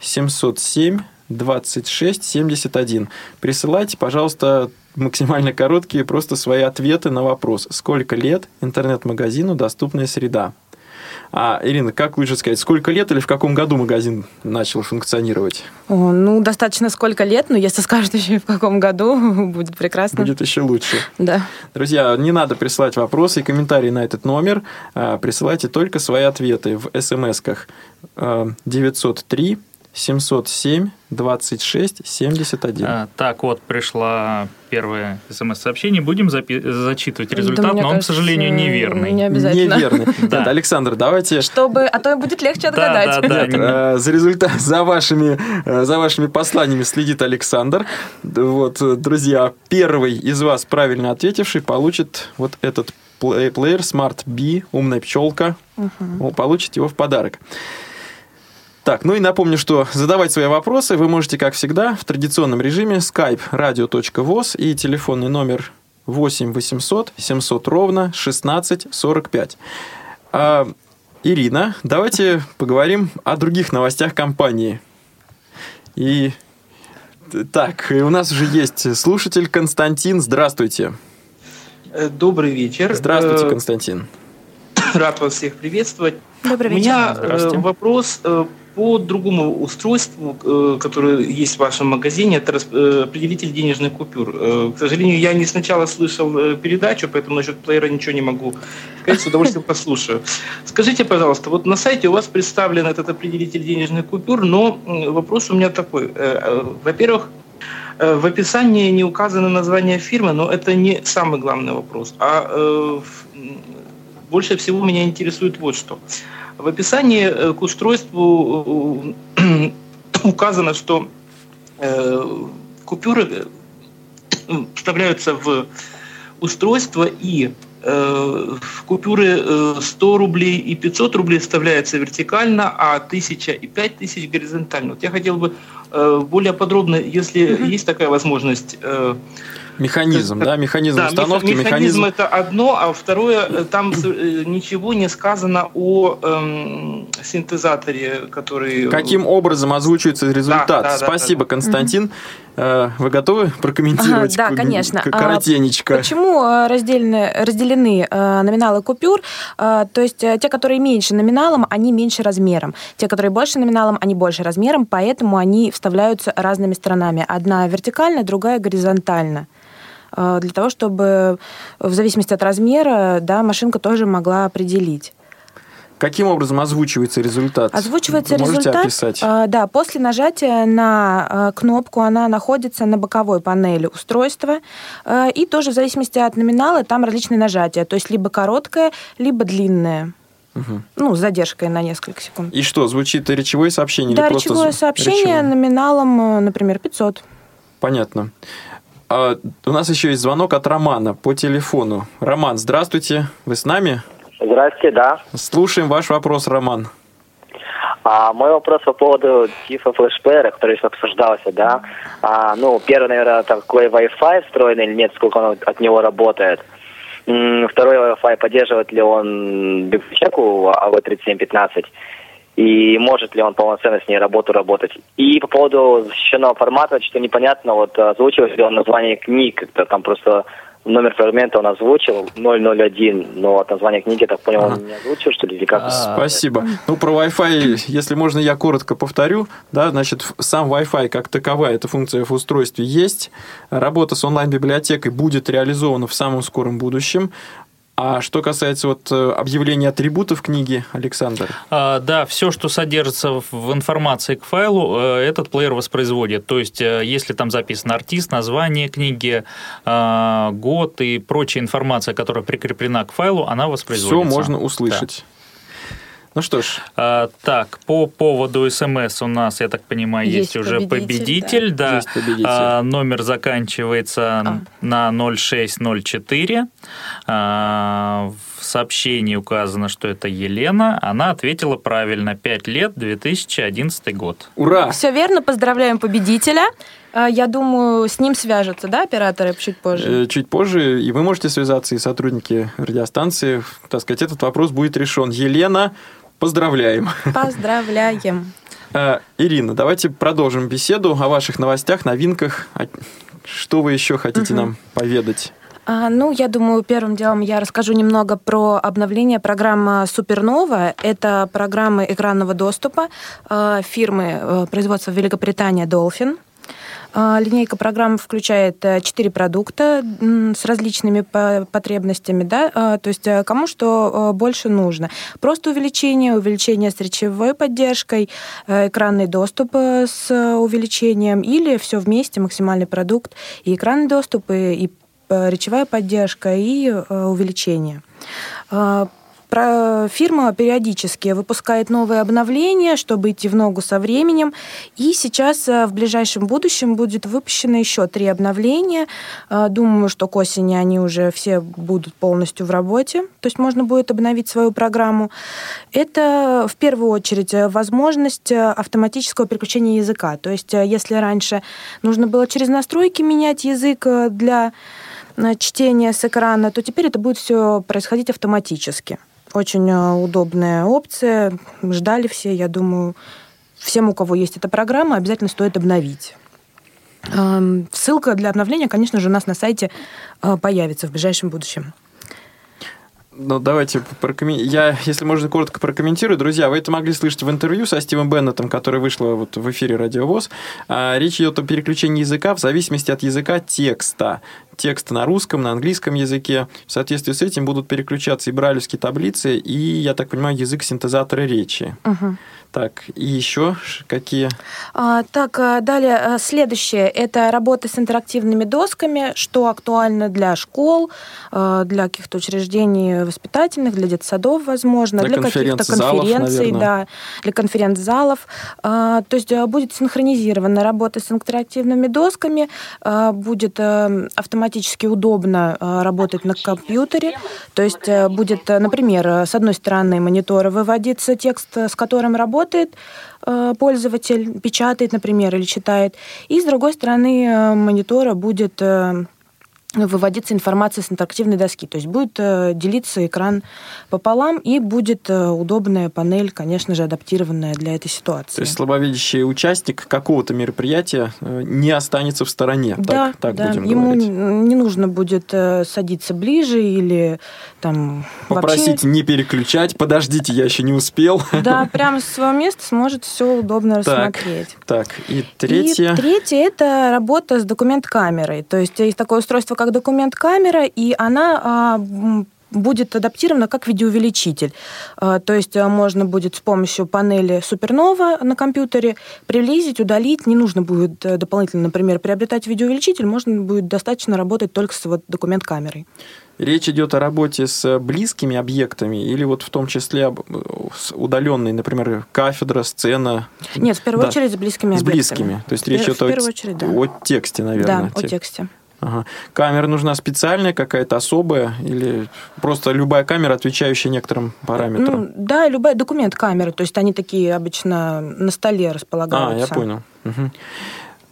C: 707 2671. Присылайте, пожалуйста, максимально короткие просто свои ответы на вопрос. Сколько лет интернет-магазину доступная среда? А, Ирина, как лучше сказать, сколько лет или в каком году магазин начал функционировать?
E: О, ну, достаточно сколько лет, но если скажут еще в каком году, будет прекрасно.
C: Будет еще лучше.
E: Да.
C: Друзья, не надо присылать вопросы и комментарии на этот номер. А, присылайте только свои ответы в смс-ках 903 707 26 71. А,
D: так, вот пришла первое смс-сообщение. Будем запи- зачитывать результат, да, но он, кажется, к сожалению, неверный.
E: Не обязательно.
C: Неверный. Да. Александр, давайте...
E: Чтобы, а то будет легче отгадать.
C: Да, да, да. Э, за результат, за вашими, э, за вашими посланиями следит Александр. Вот, друзья, первый из вас правильно ответивший получит вот этот плеер Smart B, умная пчелка. Получит его в подарок. Так, ну и напомню, что задавать свои вопросы вы можете, как всегда, в традиционном режиме skype radio.voz и телефонный номер 8 800 700 ровно 16 45. А, Ирина, давайте поговорим о других новостях компании. И так, у нас уже есть слушатель Константин. Здравствуйте.
J: Э, добрый вечер.
C: Здравствуйте, э, Константин.
J: Рад вас всех приветствовать.
E: Добрый
J: У
E: вечер.
J: меня э, вопрос по другому устройству, э, которое есть в вашем магазине. Это э, определитель денежных купюр. Э, К сожалению, я не сначала слышал передачу, поэтому насчет плеера ничего не могу сказать. С удовольствием послушаю. Скажите, пожалуйста, вот на сайте у вас представлен этот определитель денежных купюр, но вопрос у меня такой. Во-первых, В описании не указано название фирмы, но это не самый главный вопрос. А больше всего меня интересует вот что. В описании э, к устройству э, указано, что э, купюры э, вставляются в устройство и в купюры э, 100 рублей и 500 рублей вставляется вертикально, а 1000 и 5000 горизонтально. Вот я хотел бы более подробно, если есть такая возможность,
C: Механизм, да, механизм
J: да,
C: установки,
J: меха-
C: механизм...
J: это одно, а второе, э, там э, ничего не сказано о эм, синтезаторе, который...
C: Каким образом озвучивается результат?
J: да, да,
C: Спасибо,
J: да.
C: Константин. Э, Вы готовы прокомментировать?
E: Ага, да, конечно. А,
C: Коротенечко.
E: Почему э, разделены, разделены э, номиналы купюр? Э, То есть э, те, которые меньше номиналом, они меньше размером. Те, которые больше номиналом, они больше размером, поэтому они вставляются разными сторонами. Одна вертикально, другая горизонтально. Э, Для того, чтобы в зависимости от размера да, машинка тоже могла определить.
C: Каким образом озвучивается результат?
E: Озвучивается
C: Вы Можете
E: результат.
C: описать?
E: э, да, после нажатия на э, кнопку она находится на боковой панели устройства. э, и тоже в зависимости от номинала там различные нажатия. То есть либо короткое, либо длинное.
C: Мгм.
E: Ну, с задержкой на несколько секунд.
C: И что, звучит речевое сообщение
E: да,
C: или просто
E: речевое
C: зв-
E: сообщение
C: речевое?
E: номиналом, э, например, 500.
C: Понятно. А, у нас еще есть звонок от Романа по телефону. Роман, здравствуйте. Вы с нами?
K: Здравствуйте, да.
C: Слушаем ваш вопрос, Роман.
K: А, мой вопрос по поводу тифа флешплеера, который сейчас обсуждался, да. А, ну, первый, наверное, такой Wi-Fi встроенный или нет, сколько он от него работает. Второй Wi-Fi, поддерживает ли он библиотеку AV3715 и может ли он полноценно с ней работу работать. И по поводу защищенного формата, что непонятно, вот озвучивает ли он название книг, как-то там просто номер фрагмента он озвучил 001, но от названия книги, я так понял, он не озвучил, что ли, или как?
C: Спасибо. Ну, про Wi-Fi, если можно, я коротко повторю. Да, значит, сам Wi-Fi как таковая, эта функция в устройстве есть. Работа с онлайн-библиотекой будет реализована в самом скором будущем. А что касается вот э, объявления атрибутов книги, Александр,
D: А, Да, все, что содержится в- информации к файлу, э, этот плеер воспроизводит. То есть, э, если там записан артист, название книги, а, год и прочая информация, которая прикреплена к файлу, она
C: все
D: воспроизводится.
C: можно услышать. Ну что ж,
D: А, так, по поводу СМС у нас, я так понимаю, есть,
E: Есть
D: уже
E: победитель,
D: победитель. Да.
C: Есть победитель.
D: А, номер заканчивается
E: А.
D: на 0604. А, в сообщении указано, что это Елена. Она ответила правильно. 5 лет, 2011 год.
C: ура!
E: Все верно, поздравляем победителя. Э, Я думаю, с ним свяжутся, да, операторы чуть позже?
C: Э, Чуть позже, и вы можете связаться, и сотрудники радиостанции, так сказать, этот вопрос будет решен. Елена, поздравляем.
E: Поздравляем.
C: Э, Ирина, давайте продолжим беседу о ваших новостях, новинках. А Что вы еще хотите нам поведать?
E: А, Ну, я думаю, первым делом я расскажу немного про обновление программы Супернова. Это программы экранного доступа э, фирмы э, производства Великобритания Dolphin. А, Линейка программ включает э, четыре продукта с различными по- потребностями, да, а, то есть э, кому что э, больше нужно. Просто увеличение, увеличение с речевой поддержкой, экранный доступ с увеличением или все вместе, максимальный продукт, и экранный доступ, и, и речевая поддержка, и увеличение. Фирма периодически выпускает новые обновления, чтобы идти в ногу со временем. И сейчас э, в ближайшем будущем будет выпущено еще три обновления. Э, Думаю, что к осени они уже все будут полностью в работе. То есть можно будет обновить свою программу. Это в первую очередь э, возможность автоматического переключения языка. То есть если раньше нужно было через настройки менять язык для чтения с экрана, то теперь это будет все происходить автоматически. Очень э, удобная опция. Ждали все, я думаю, всем, у кого есть эта программа, обязательно стоит обновить. Эм, Ссылка для обновления, конечно же, у нас на сайте э, появится в ближайшем будущем.
C: Ну, давайте прокомментируем. Я, если можно, коротко прокомментирую. Друзья, вы это могли слышать в интервью со Стивом Беннетом, которое вышло вот в эфире Радиовоз. А, речь идет о переключении языка в зависимости от языка текста. Текст на русском, на английском языке. В соответствии с этим будут переключаться и брайлевские таблицы, и, я так понимаю, язык синтезатора речи.
E: Угу.
C: Так, и еще какие?
E: А, так, а, далее, а, следующее. Это работа с интерактивными досками, что актуально для школ, а, для каких-то учреждений воспитательных, для детсадов, возможно,
C: для,
E: для каких-то конференций, да, для конференц-залов. А, то есть будет синхронизирована работа с интерактивными досками, а, будет э, автоматически удобно работать на компьютере. То есть э, будет, например, с одной стороны монитора выводиться текст, с которым работает, работает э, пользователь, печатает, например, или читает, и с другой стороны э, монитора будет э, выводиться информация с интерактивной доски. То есть будет э, делиться экран пополам, и будет э, удобная панель, конечно же, адаптированная для этой ситуации.
C: То есть слабовидящий участник какого-то мероприятия э, не останется в стороне.
E: Да,
C: так, так
E: да.
C: будем
E: ему
C: говорить.
E: не нужно будет садиться ближе или там
C: Попросить
E: вообще...
C: не переключать, подождите, я еще не успел.
E: Да, прямо с своего места сможет все удобно
C: так,
E: рассмотреть.
C: Так, и третье.
E: И третье – это работа с документ-камерой. То есть есть такое устройство, как документ-камера, и она а, будет адаптирована как видеоувеличитель. А, то есть а, можно будет с помощью панели Supernova на компьютере приблизить, удалить. Не нужно будет э, дополнительно, например, приобретать видеоувеличитель, можно будет достаточно работать только с вот документ-камерой.
C: Речь идет о работе с близкими объектами или вот в том числе с удаленной, например, кафедра, сцена?
E: Нет, в первую
C: да,
E: очередь с близкими
C: с
E: объектами.
C: С близкими. То есть речь идет
E: в
C: о,
E: очередь, да.
C: о тексте, наверное.
E: Да, о тексте.
C: Ага. Камера нужна специальная, какая-то особая, или просто любая камера, отвечающая некоторым параметрам?
E: Ну, да, любая документ камеры, то есть они такие обычно на столе располагаются.
C: А, я понял. Угу.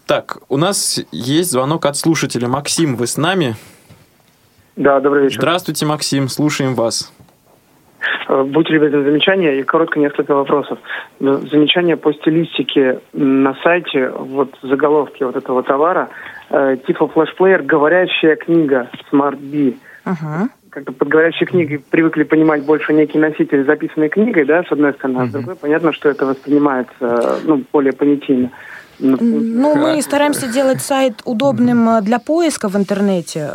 C: Так, у нас есть звонок от слушателя. Максим, вы с нами?
L: Да, добрый вечер.
C: Здравствуйте, Максим, слушаем вас.
L: Будьте любезны, замечания и коротко несколько вопросов. Замечание по стилистике на сайте, вот заголовки вот этого товара, типа флешплеер «Говорящая книга Smart B».
E: Uh-huh.
L: Как-то под говорящей книгой привыкли понимать больше некий носитель, записанной книгой, да, с одной стороны, а с другой понятно, что это воспринимается ну, более понятийно.
E: Ну, мы стараемся делать сайт удобным для поиска в интернете,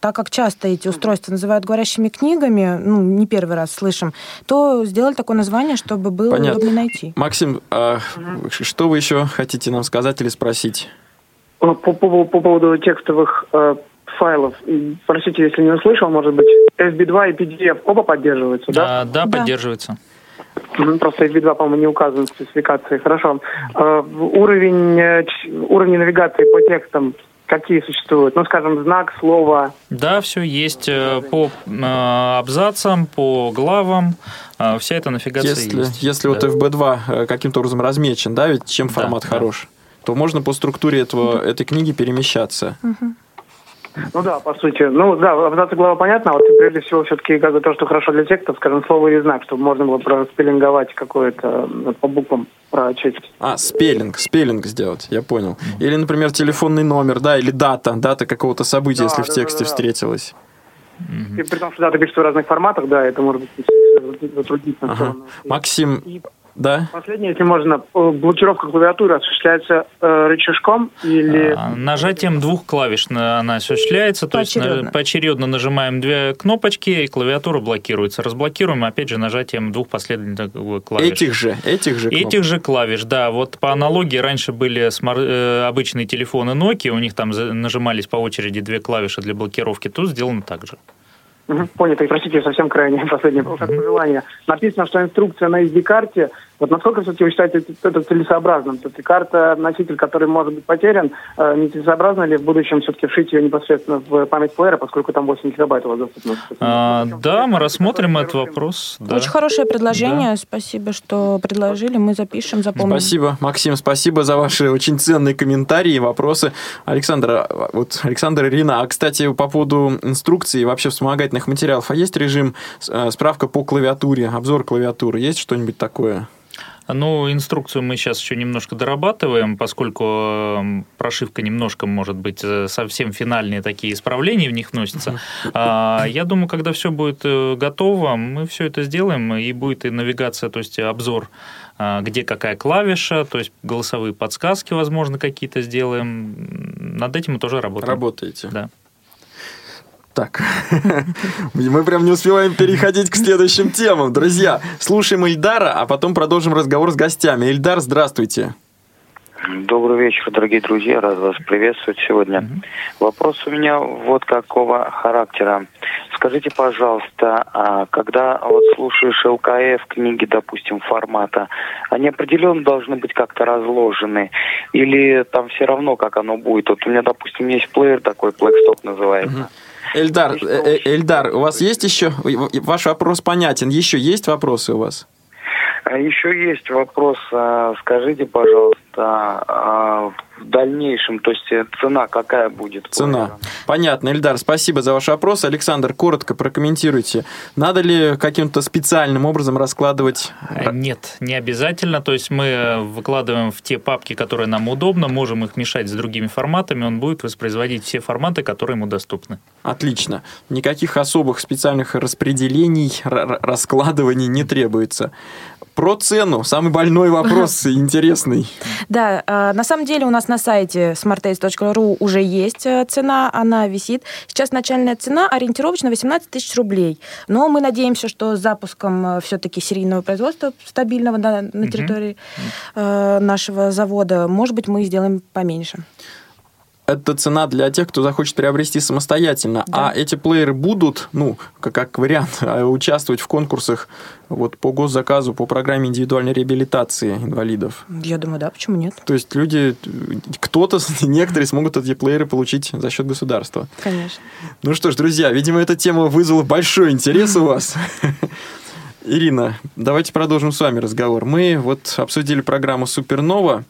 E: так как часто эти устройства называют говорящими книгами, ну, не первый раз слышим, то сделали такое название, чтобы было
C: Понятно.
E: удобно найти.
C: Максим, а что вы еще хотите нам сказать или спросить?
L: По, по, по поводу текстовых э, файлов, простите, если не услышал, может быть, FB2 и PDF оба поддерживаются, да?
D: Да, да, поддерживаются.
L: Просто FB2, по-моему, не указан в спецификации. Хорошо. Э, уровень, э, уровни навигации по текстам какие существуют? Ну, скажем, знак, слово.
D: Да, все есть э, по абзацам, по главам. Вся эта навигация
C: если,
D: есть.
C: Если
D: да.
C: вот FB2 каким-то образом размечен, да, ведь чем формат
D: да,
C: хорош, да. то можно по структуре этого, этой книги перемещаться.
E: Угу.
L: Ну да, по сути. Ну да, абзац глава понятно, а вот прежде всего все-таки как бы то, что хорошо для текста, скажем, слово или знак, чтобы можно было проспеллинговать какое-то по буквам прочесть.
C: А, спеллинг, спеллинг сделать, я понял. Или, например, телефонный номер, да, или дата, дата какого-то события, да, если да, в тексте да, да, встретилась.
L: И при том, что дата пишется в разных форматах, да, это может быть затруднительно.
C: Ага. Максим. Да.
L: Последнее, если можно, блокировка клавиатуры осуществляется э, рычажком или...
D: А, нажатием двух клавиш она осуществляется, то
E: поочередно.
D: есть поочередно нажимаем две кнопочки, и клавиатура блокируется. Разблокируем, опять же, нажатием двух последовательных клавиш.
C: Этих же, этих же
D: Этих же клавиш, да. Вот по аналогии раньше были смар... э, обычные телефоны Nokia, у них там нажимались по очереди две клавиши для блокировки, тут сделано так же.
L: Угу. И простите, совсем крайне последнее пожелание. Написано, что инструкция на SD-карте. Вот насколько все-таки вы считаете это целесообразным? То есть карта, носитель, который может быть потерян, э, не целесообразно ли в будущем все-таки вшить ее непосредственно в память плеера, поскольку там 8 гигабайт у вас доступно?
D: А, да, мы рассмотрим этот вопрос. Да.
E: Очень хорошее предложение. Да. Спасибо, что предложили. Мы запишем, запомним.
C: Спасибо, Максим, спасибо за ваши очень ценные комментарии и вопросы. Александр, вот Александр Ирина, а, кстати, по поводу инструкции и вообще вспомогательных материалов, а есть режим справка по клавиатуре, обзор клавиатуры, есть что-нибудь такое?
D: Ну, инструкцию мы сейчас еще немножко дорабатываем, поскольку э, прошивка немножко, может быть, э, совсем финальные такие исправления в них вносятся. А, я думаю, когда все будет э, готово, мы все это сделаем, и будет и навигация, то есть обзор а, где какая клавиша, то есть голосовые подсказки, возможно, какие-то сделаем. Над этим мы тоже работаем.
C: Работаете.
D: Да.
C: Так, мы прям не успеваем переходить к следующим темам. Друзья, слушаем Ильдара, а потом продолжим разговор с гостями. Ильдар, здравствуйте.
M: Добрый вечер, дорогие друзья. Рад вас приветствовать сегодня. Вопрос у меня вот какого характера. Скажите, пожалуйста, а когда вот слушаешь ЛКФ книги, допустим, формата, они определенно должны быть как-то разложены? Или там все равно, как оно будет? Вот у меня, допустим, есть плеер такой, Blackstop называется. Mm-hmm.
C: Эльдар, э, э, Эльдар, у вас есть еще... Ваш вопрос понятен. Еще есть вопросы у вас?
M: А еще есть вопрос. А, скажите, пожалуйста, а, в дальнейшем, то есть э, цена какая будет?
C: Цена. Понятно, Эльдар, спасибо за ваш вопрос. Александр, коротко прокомментируйте. Надо ли каким-то специальным образом раскладывать?
D: Э, нет, не обязательно. То есть мы выкладываем в те папки, которые нам удобно, можем их мешать с другими форматами, он будет воспроизводить все форматы, которые ему доступны.
C: Отлично. Никаких особых специальных распределений, раскладываний не требуется. Про цену. Самый больной вопрос, интересный.
E: Да, а, на самом деле у нас на сайте smartace.ru уже есть э, цена, она висит. Сейчас начальная цена ориентировочно 18 тысяч рублей. Но мы надеемся, что с запуском э, все-таки серийного производства стабильного на, на территории угу. нашего завода, может быть, мы сделаем поменьше
C: это цена для тех, кто захочет приобрести самостоятельно. Да. А эти плееры будут, ну, как, как вариант, участвовать в конкурсах вот, по госзаказу, по программе индивидуальной реабилитации инвалидов.
E: Я думаю, да, почему нет?
C: То есть люди, кто-то, некоторые смогут эти плееры получить за счет государства.
E: Конечно.
C: Ну что ж, друзья, видимо, эта тема вызвала большой интерес у вас. Ирина, давайте продолжим с вами разговор. Мы вот обсудили программу «Супернова»,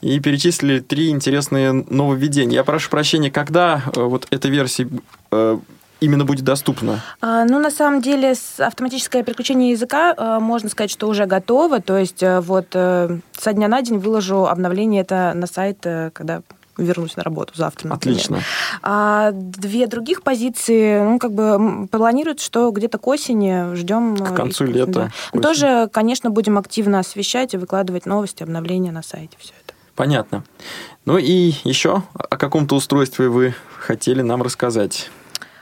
C: и перечислили три интересные нововведения. Я прошу прощения, когда э, вот эта версия э, именно будет доступна?
E: А, ну, на самом деле, автоматическое переключение языка, э, можно сказать, что уже готово. То есть вот со дня на день выложу обновление это на сайт, когда вернусь на работу завтра, например.
C: Отлично.
E: А две других позиции, ну, как бы планируют, что где-то к осени ждем...
C: К концу лета. Да.
E: Тоже, конечно, будем активно освещать и выкладывать новости, обновления на сайте, все это.
C: Понятно. Ну и еще о каком-то устройстве вы хотели нам рассказать.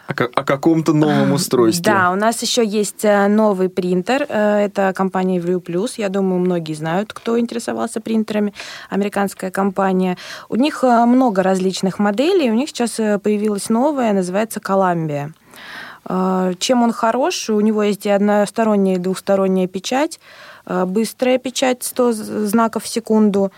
C: О, о каком-то новом устройстве.
E: Да, у нас еще есть э, новый принтер. Э, это компания View Plus. Я думаю, многие знают, кто интересовался принтерами. Американская компания. У них э, много различных моделей. У них сейчас появилась новая, называется Columbia. Чем он хорош? У него есть и односторонняя, и двухсторонняя печать. Быстрая печать 100 знаков в секунду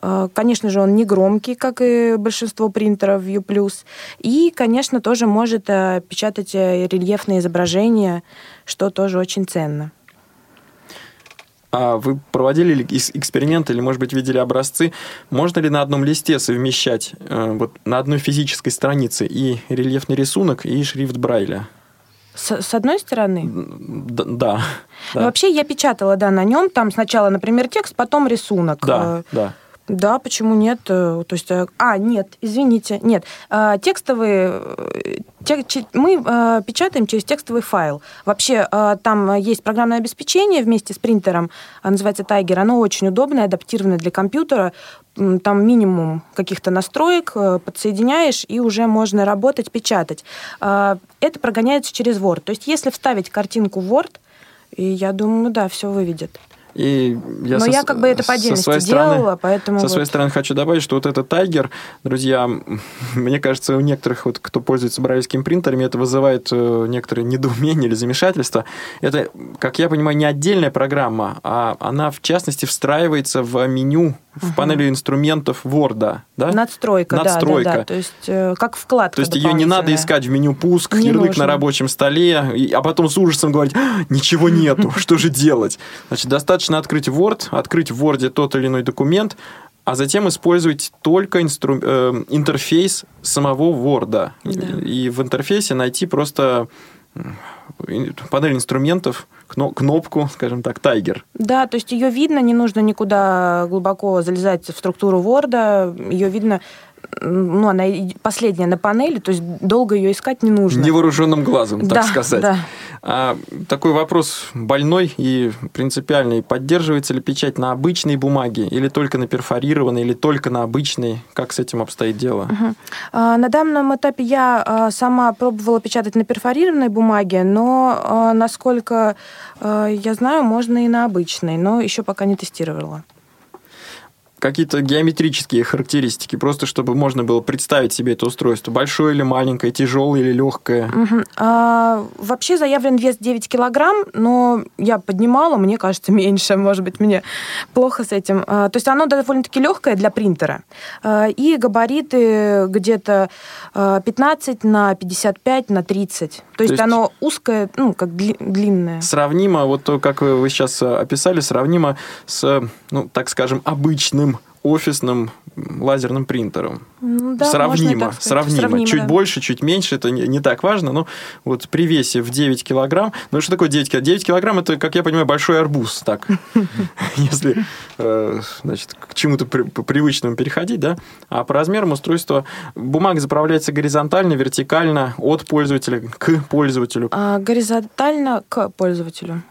E: конечно же, он не громкий, как и большинство принтеров View+. И, конечно, тоже может э, печатать э, рельефные изображения, что тоже очень ценно.
C: А вы проводили эксперименты или, может быть, видели образцы? Можно ли на одном листе совмещать вот на одной физической странице и рельефный рисунок, и шрифт Брайля?
E: С, с одной стороны?
C: Да. да.
E: Ну, вообще я печатала, да, на нем. Там сначала, например, текст, потом рисунок.
C: Да, да.
E: Да, почему нет? Э, то есть, э, а, нет, извините, нет. Э, текстовые, мы печатаем через текстовый файл. Вообще, там есть программное обеспечение вместе с принтером, называется Tiger. Оно очень удобное, адаптированное для компьютера. Там минимум каких-то настроек, подсоединяешь, и уже можно работать, печатать. Это прогоняется через Word. То есть, если вставить картинку в Word, и я думаю, да, все выведет.
C: И
E: я Но со, я как бы это по отдельности делала, стороны, поэтому...
C: Со вот... своей стороны хочу добавить, что вот этот тайгер, друзья, мне кажется, у некоторых, вот, кто пользуется брайлевскими принтерами, это вызывает э, некоторые недоумение или замешательство. Это, как я понимаю, не отдельная программа, а она, в частности, встраивается в меню в угу. панели инструментов Word, да?
E: Надстройка,
C: Надстройка.
E: Да, да, да. То есть э, как вкладка
C: То есть ее не надо искать в меню пуск, не ярлык нужно. на рабочем столе, а потом с ужасом говорить, «А, ничего нету, что же делать? Значит, достаточно открыть Word, открыть в Word тот или иной документ, а затем использовать только инстру... э, интерфейс самого Word. Да. И в интерфейсе найти просто панель инструментов, кнопку, скажем так, Tiger.
E: Да, то есть ее видно, не нужно никуда глубоко залезать в структуру Word, ее видно ну, она последняя на панели, то есть долго ее искать не нужно.
C: Невооруженным глазом, так
E: да,
C: сказать.
E: Да.
C: А, такой вопрос больной и принципиальный. Поддерживается ли печать на обычной бумаге или только на перфорированной, или только на обычной? Как с этим обстоит дело?
E: Угу. А, на данном этапе я а, сама пробовала печатать на перфорированной бумаге, но, а, насколько а, я знаю, можно и на обычной, но еще пока не тестировала
C: какие-то геометрические характеристики, просто чтобы можно было представить себе это устройство. Большое или маленькое, тяжелое или легкое?
E: Угу. А, вообще заявлен вес 9 килограмм, но я поднимала, мне кажется, меньше, может быть, мне плохо с этим. А, то есть оно довольно-таки легкое для принтера. А, и габариты где-то 15 а, на 55 на 30. То, то есть, есть оно узкое, ну, как длинное.
C: Сравнимо, вот то, как вы сейчас описали, сравнимо с, ну, так скажем, обычным офисным лазерным принтером.
E: Ну, да,
C: сравнимо, сравнимо.
E: сравнимо.
C: Чуть
E: да.
C: больше, чуть меньше, это не, не так важно, но вот при весе в 9 килограмм, ну что такое 9 килограмм? 9 килограмм это, как я понимаю, большой арбуз, так, если, э, значит, к чему-то привычному переходить, да, а по размерам устройства бумага заправляется горизонтально, вертикально от пользователя к пользователю.
E: А, горизонтально к пользователю.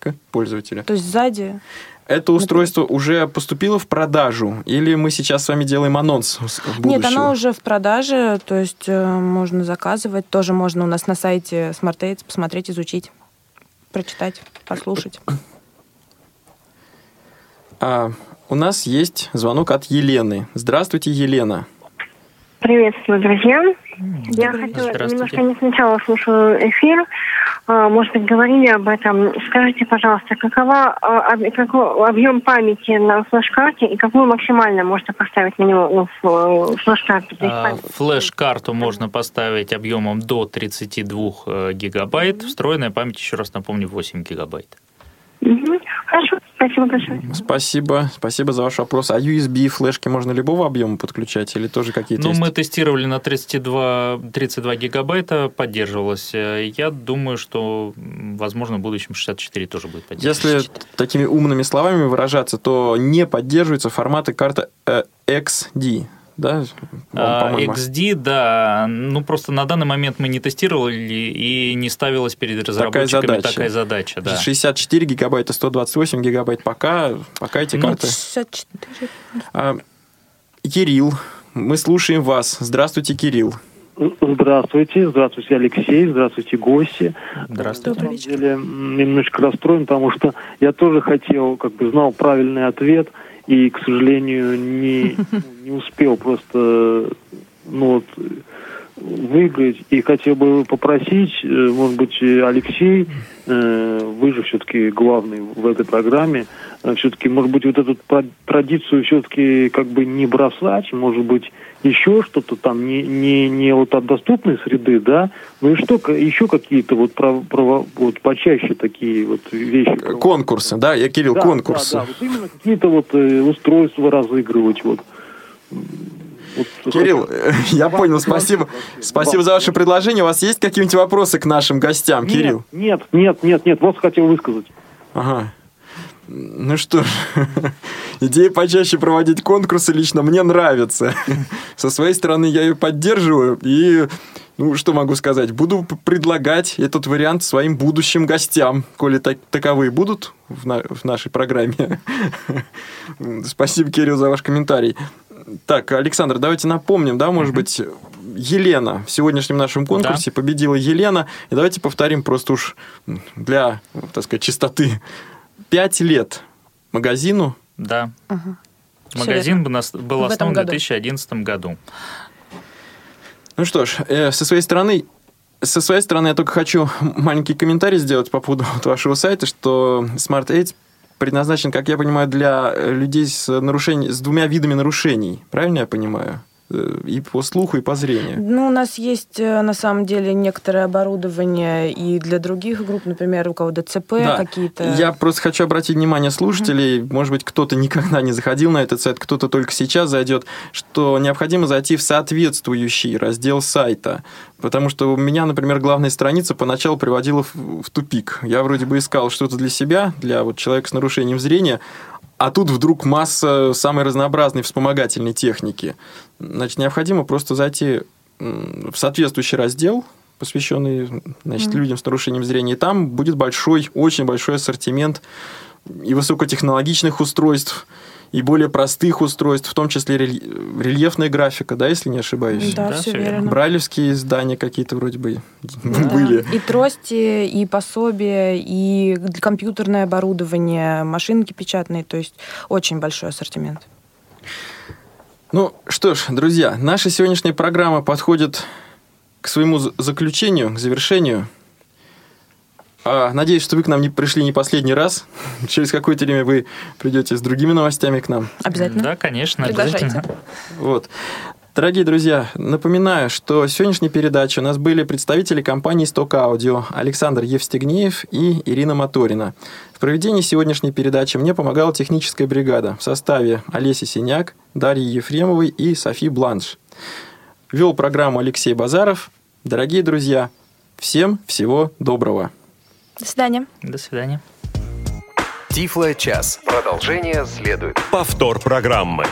C: К пользователю.
E: То есть сзади
C: это устройство уже поступило в продажу? Или мы сейчас с вами делаем анонс будущего?
E: Нет, оно уже в продаже, то есть э, можно заказывать. Тоже можно у нас на сайте SmartAids посмотреть, изучить, прочитать, послушать.
C: А, у нас есть звонок от Елены. Здравствуйте, Елена.
N: Приветствую, друзья. Я хотела немножко не сначала слушаю эфир. А, может быть, говорили об этом. Скажите, пожалуйста, какова, а, какой объем памяти на флеш-карте и какую максимально можно поставить на него ну, в флеш-карту?
D: А, флеш-карту можно поставить объемом до 32 э, гигабайт. Встроенная память, еще раз напомню, 8 гигабайт.
N: Угу. Хорошо, спасибо большое.
C: Спасибо, спасибо за ваш вопрос. А USB флешки можно любого объема подключать или тоже какие-то
D: Ну,
C: есть?
D: мы тестировали на 32, 32 гигабайта, поддерживалось. Я думаю, что, возможно, в будущем 64 тоже будет поддерживаться.
C: Если такими умными словами выражаться, то не поддерживаются форматы карты э, XD да?
D: А, XD, да. Ну, просто на данный момент мы не тестировали и не ставилась перед разработчиками такая задача. Такая задача да.
C: 64 гигабайта, 128 гигабайт пока, пока эти ну, карты.
E: 64.
C: А, Кирилл, мы слушаем вас. Здравствуйте, Кирилл.
O: Здравствуйте, здравствуйте, Алексей, здравствуйте, гости.
D: Здравствуйте.
O: На самом деле, немножечко расстроен, потому что я тоже хотел, как бы знал правильный ответ – и, к сожалению, не, не успел просто ну, вот, выиграть. И хотел бы попросить, э, может быть, Алексей, э, вы же все-таки главный в этой программе, э, все-таки, может быть, вот эту традицию все-таки как бы не бросать, может быть, еще что-то там не, не, не вот от доступной среды, да, ну и что, еще какие-то вот, про, про, вот почаще такие вот вещи.
C: Конкурсы, да, я, Кирилл,
O: да,
C: конкурсы.
O: Да, да, вот именно какие-то вот устройства разыгрывать, вот.
C: Вот, Кирилл, я понял, спасибо. Спасибо за ваше предложение. У вас есть какие-нибудь вопросы к нашим гостям,
O: нет,
C: Кирилл?
O: Нет, нет, нет, нет, вот хотел высказать.
C: Ага. Ну что ж, идея почаще проводить конкурсы лично мне нравится. Со своей стороны я ее поддерживаю и, ну что могу сказать, буду предлагать этот вариант своим будущим гостям, коли так, таковые будут в, на, в нашей программе. Спасибо, Кирилл, за ваш комментарий. Так, Александр, давайте напомним, да, может быть, Елена в сегодняшнем нашем конкурсе да. победила Елена. И давайте повторим просто уж для, так сказать, чистоты пять лет магазину.
D: Да. Ага. Магазин был основан в 2011 году.
C: Ну что ж, э, со своей стороны, со своей стороны я только хочу маленький комментарий сделать по поводу вашего сайта, что Smart Aids предназначен, как я понимаю, для людей с, нарушений, с двумя видами нарушений. Правильно я понимаю? Э, и по слуху, и по зрению.
E: Ну, у нас есть э, на самом деле некоторое оборудование и для других групп, например, у кого ДЦП
C: Да.
E: какие-то.
C: Я просто хочу обратить внимание слушателей, может быть, кто-то никогда не заходил на этот сайт, кто-то только сейчас зайдет, что необходимо зайти в соответствующий раздел сайта. Потому что у меня, например, главная страница поначалу приводила в, в тупик. Я вроде бы искал что-то для себя, для вот человека с нарушением зрения, а тут вдруг масса самой разнообразной вспомогательной техники. Значит, необходимо просто зайти в соответствующий раздел, посвященный значит,
E: Мгм.
C: людям с нарушением зрения. И там будет большой, очень большой ассортимент и высокотехнологичных устройств, и более простых устройств, в том числе рель- рельефная графика, да, если не ошибаюсь.
E: Да, Да, всё верно.
C: Брайлевские издания какие-то вроде бы
E: Да.
C: были.
E: И трости, и пособия, и компьютерное оборудование, машинки печатные, то есть очень большой ассортимент.
C: Ну что ж, друзья, наша сегодняшняя программа подходит к своему за- заключению, к завершению. А, надеюсь, что вы к нам не пришли не последний раз. Через какое-то время вы придете с другими новостями к нам.
E: Обязательно.
D: Да, конечно,
E: Приглашайте.
D: обязательно.
C: Вот. Дорогие друзья, напоминаю, что в сегодняшней передаче у нас были представители компании «Сток Аудио» Александр Евстигнеев и Ирина Моторина. В проведении сегодняшней передачи мне помогала техническая бригада в составе Олеси Синяк, Дарьи Ефремовой и Софи Бланш. Вел программу Алексей Базаров. Дорогие друзья, всем всего доброго.
E: До свидания.
D: До свидания.
I: Тифло час. Продолжение следует.
A: Повтор программы.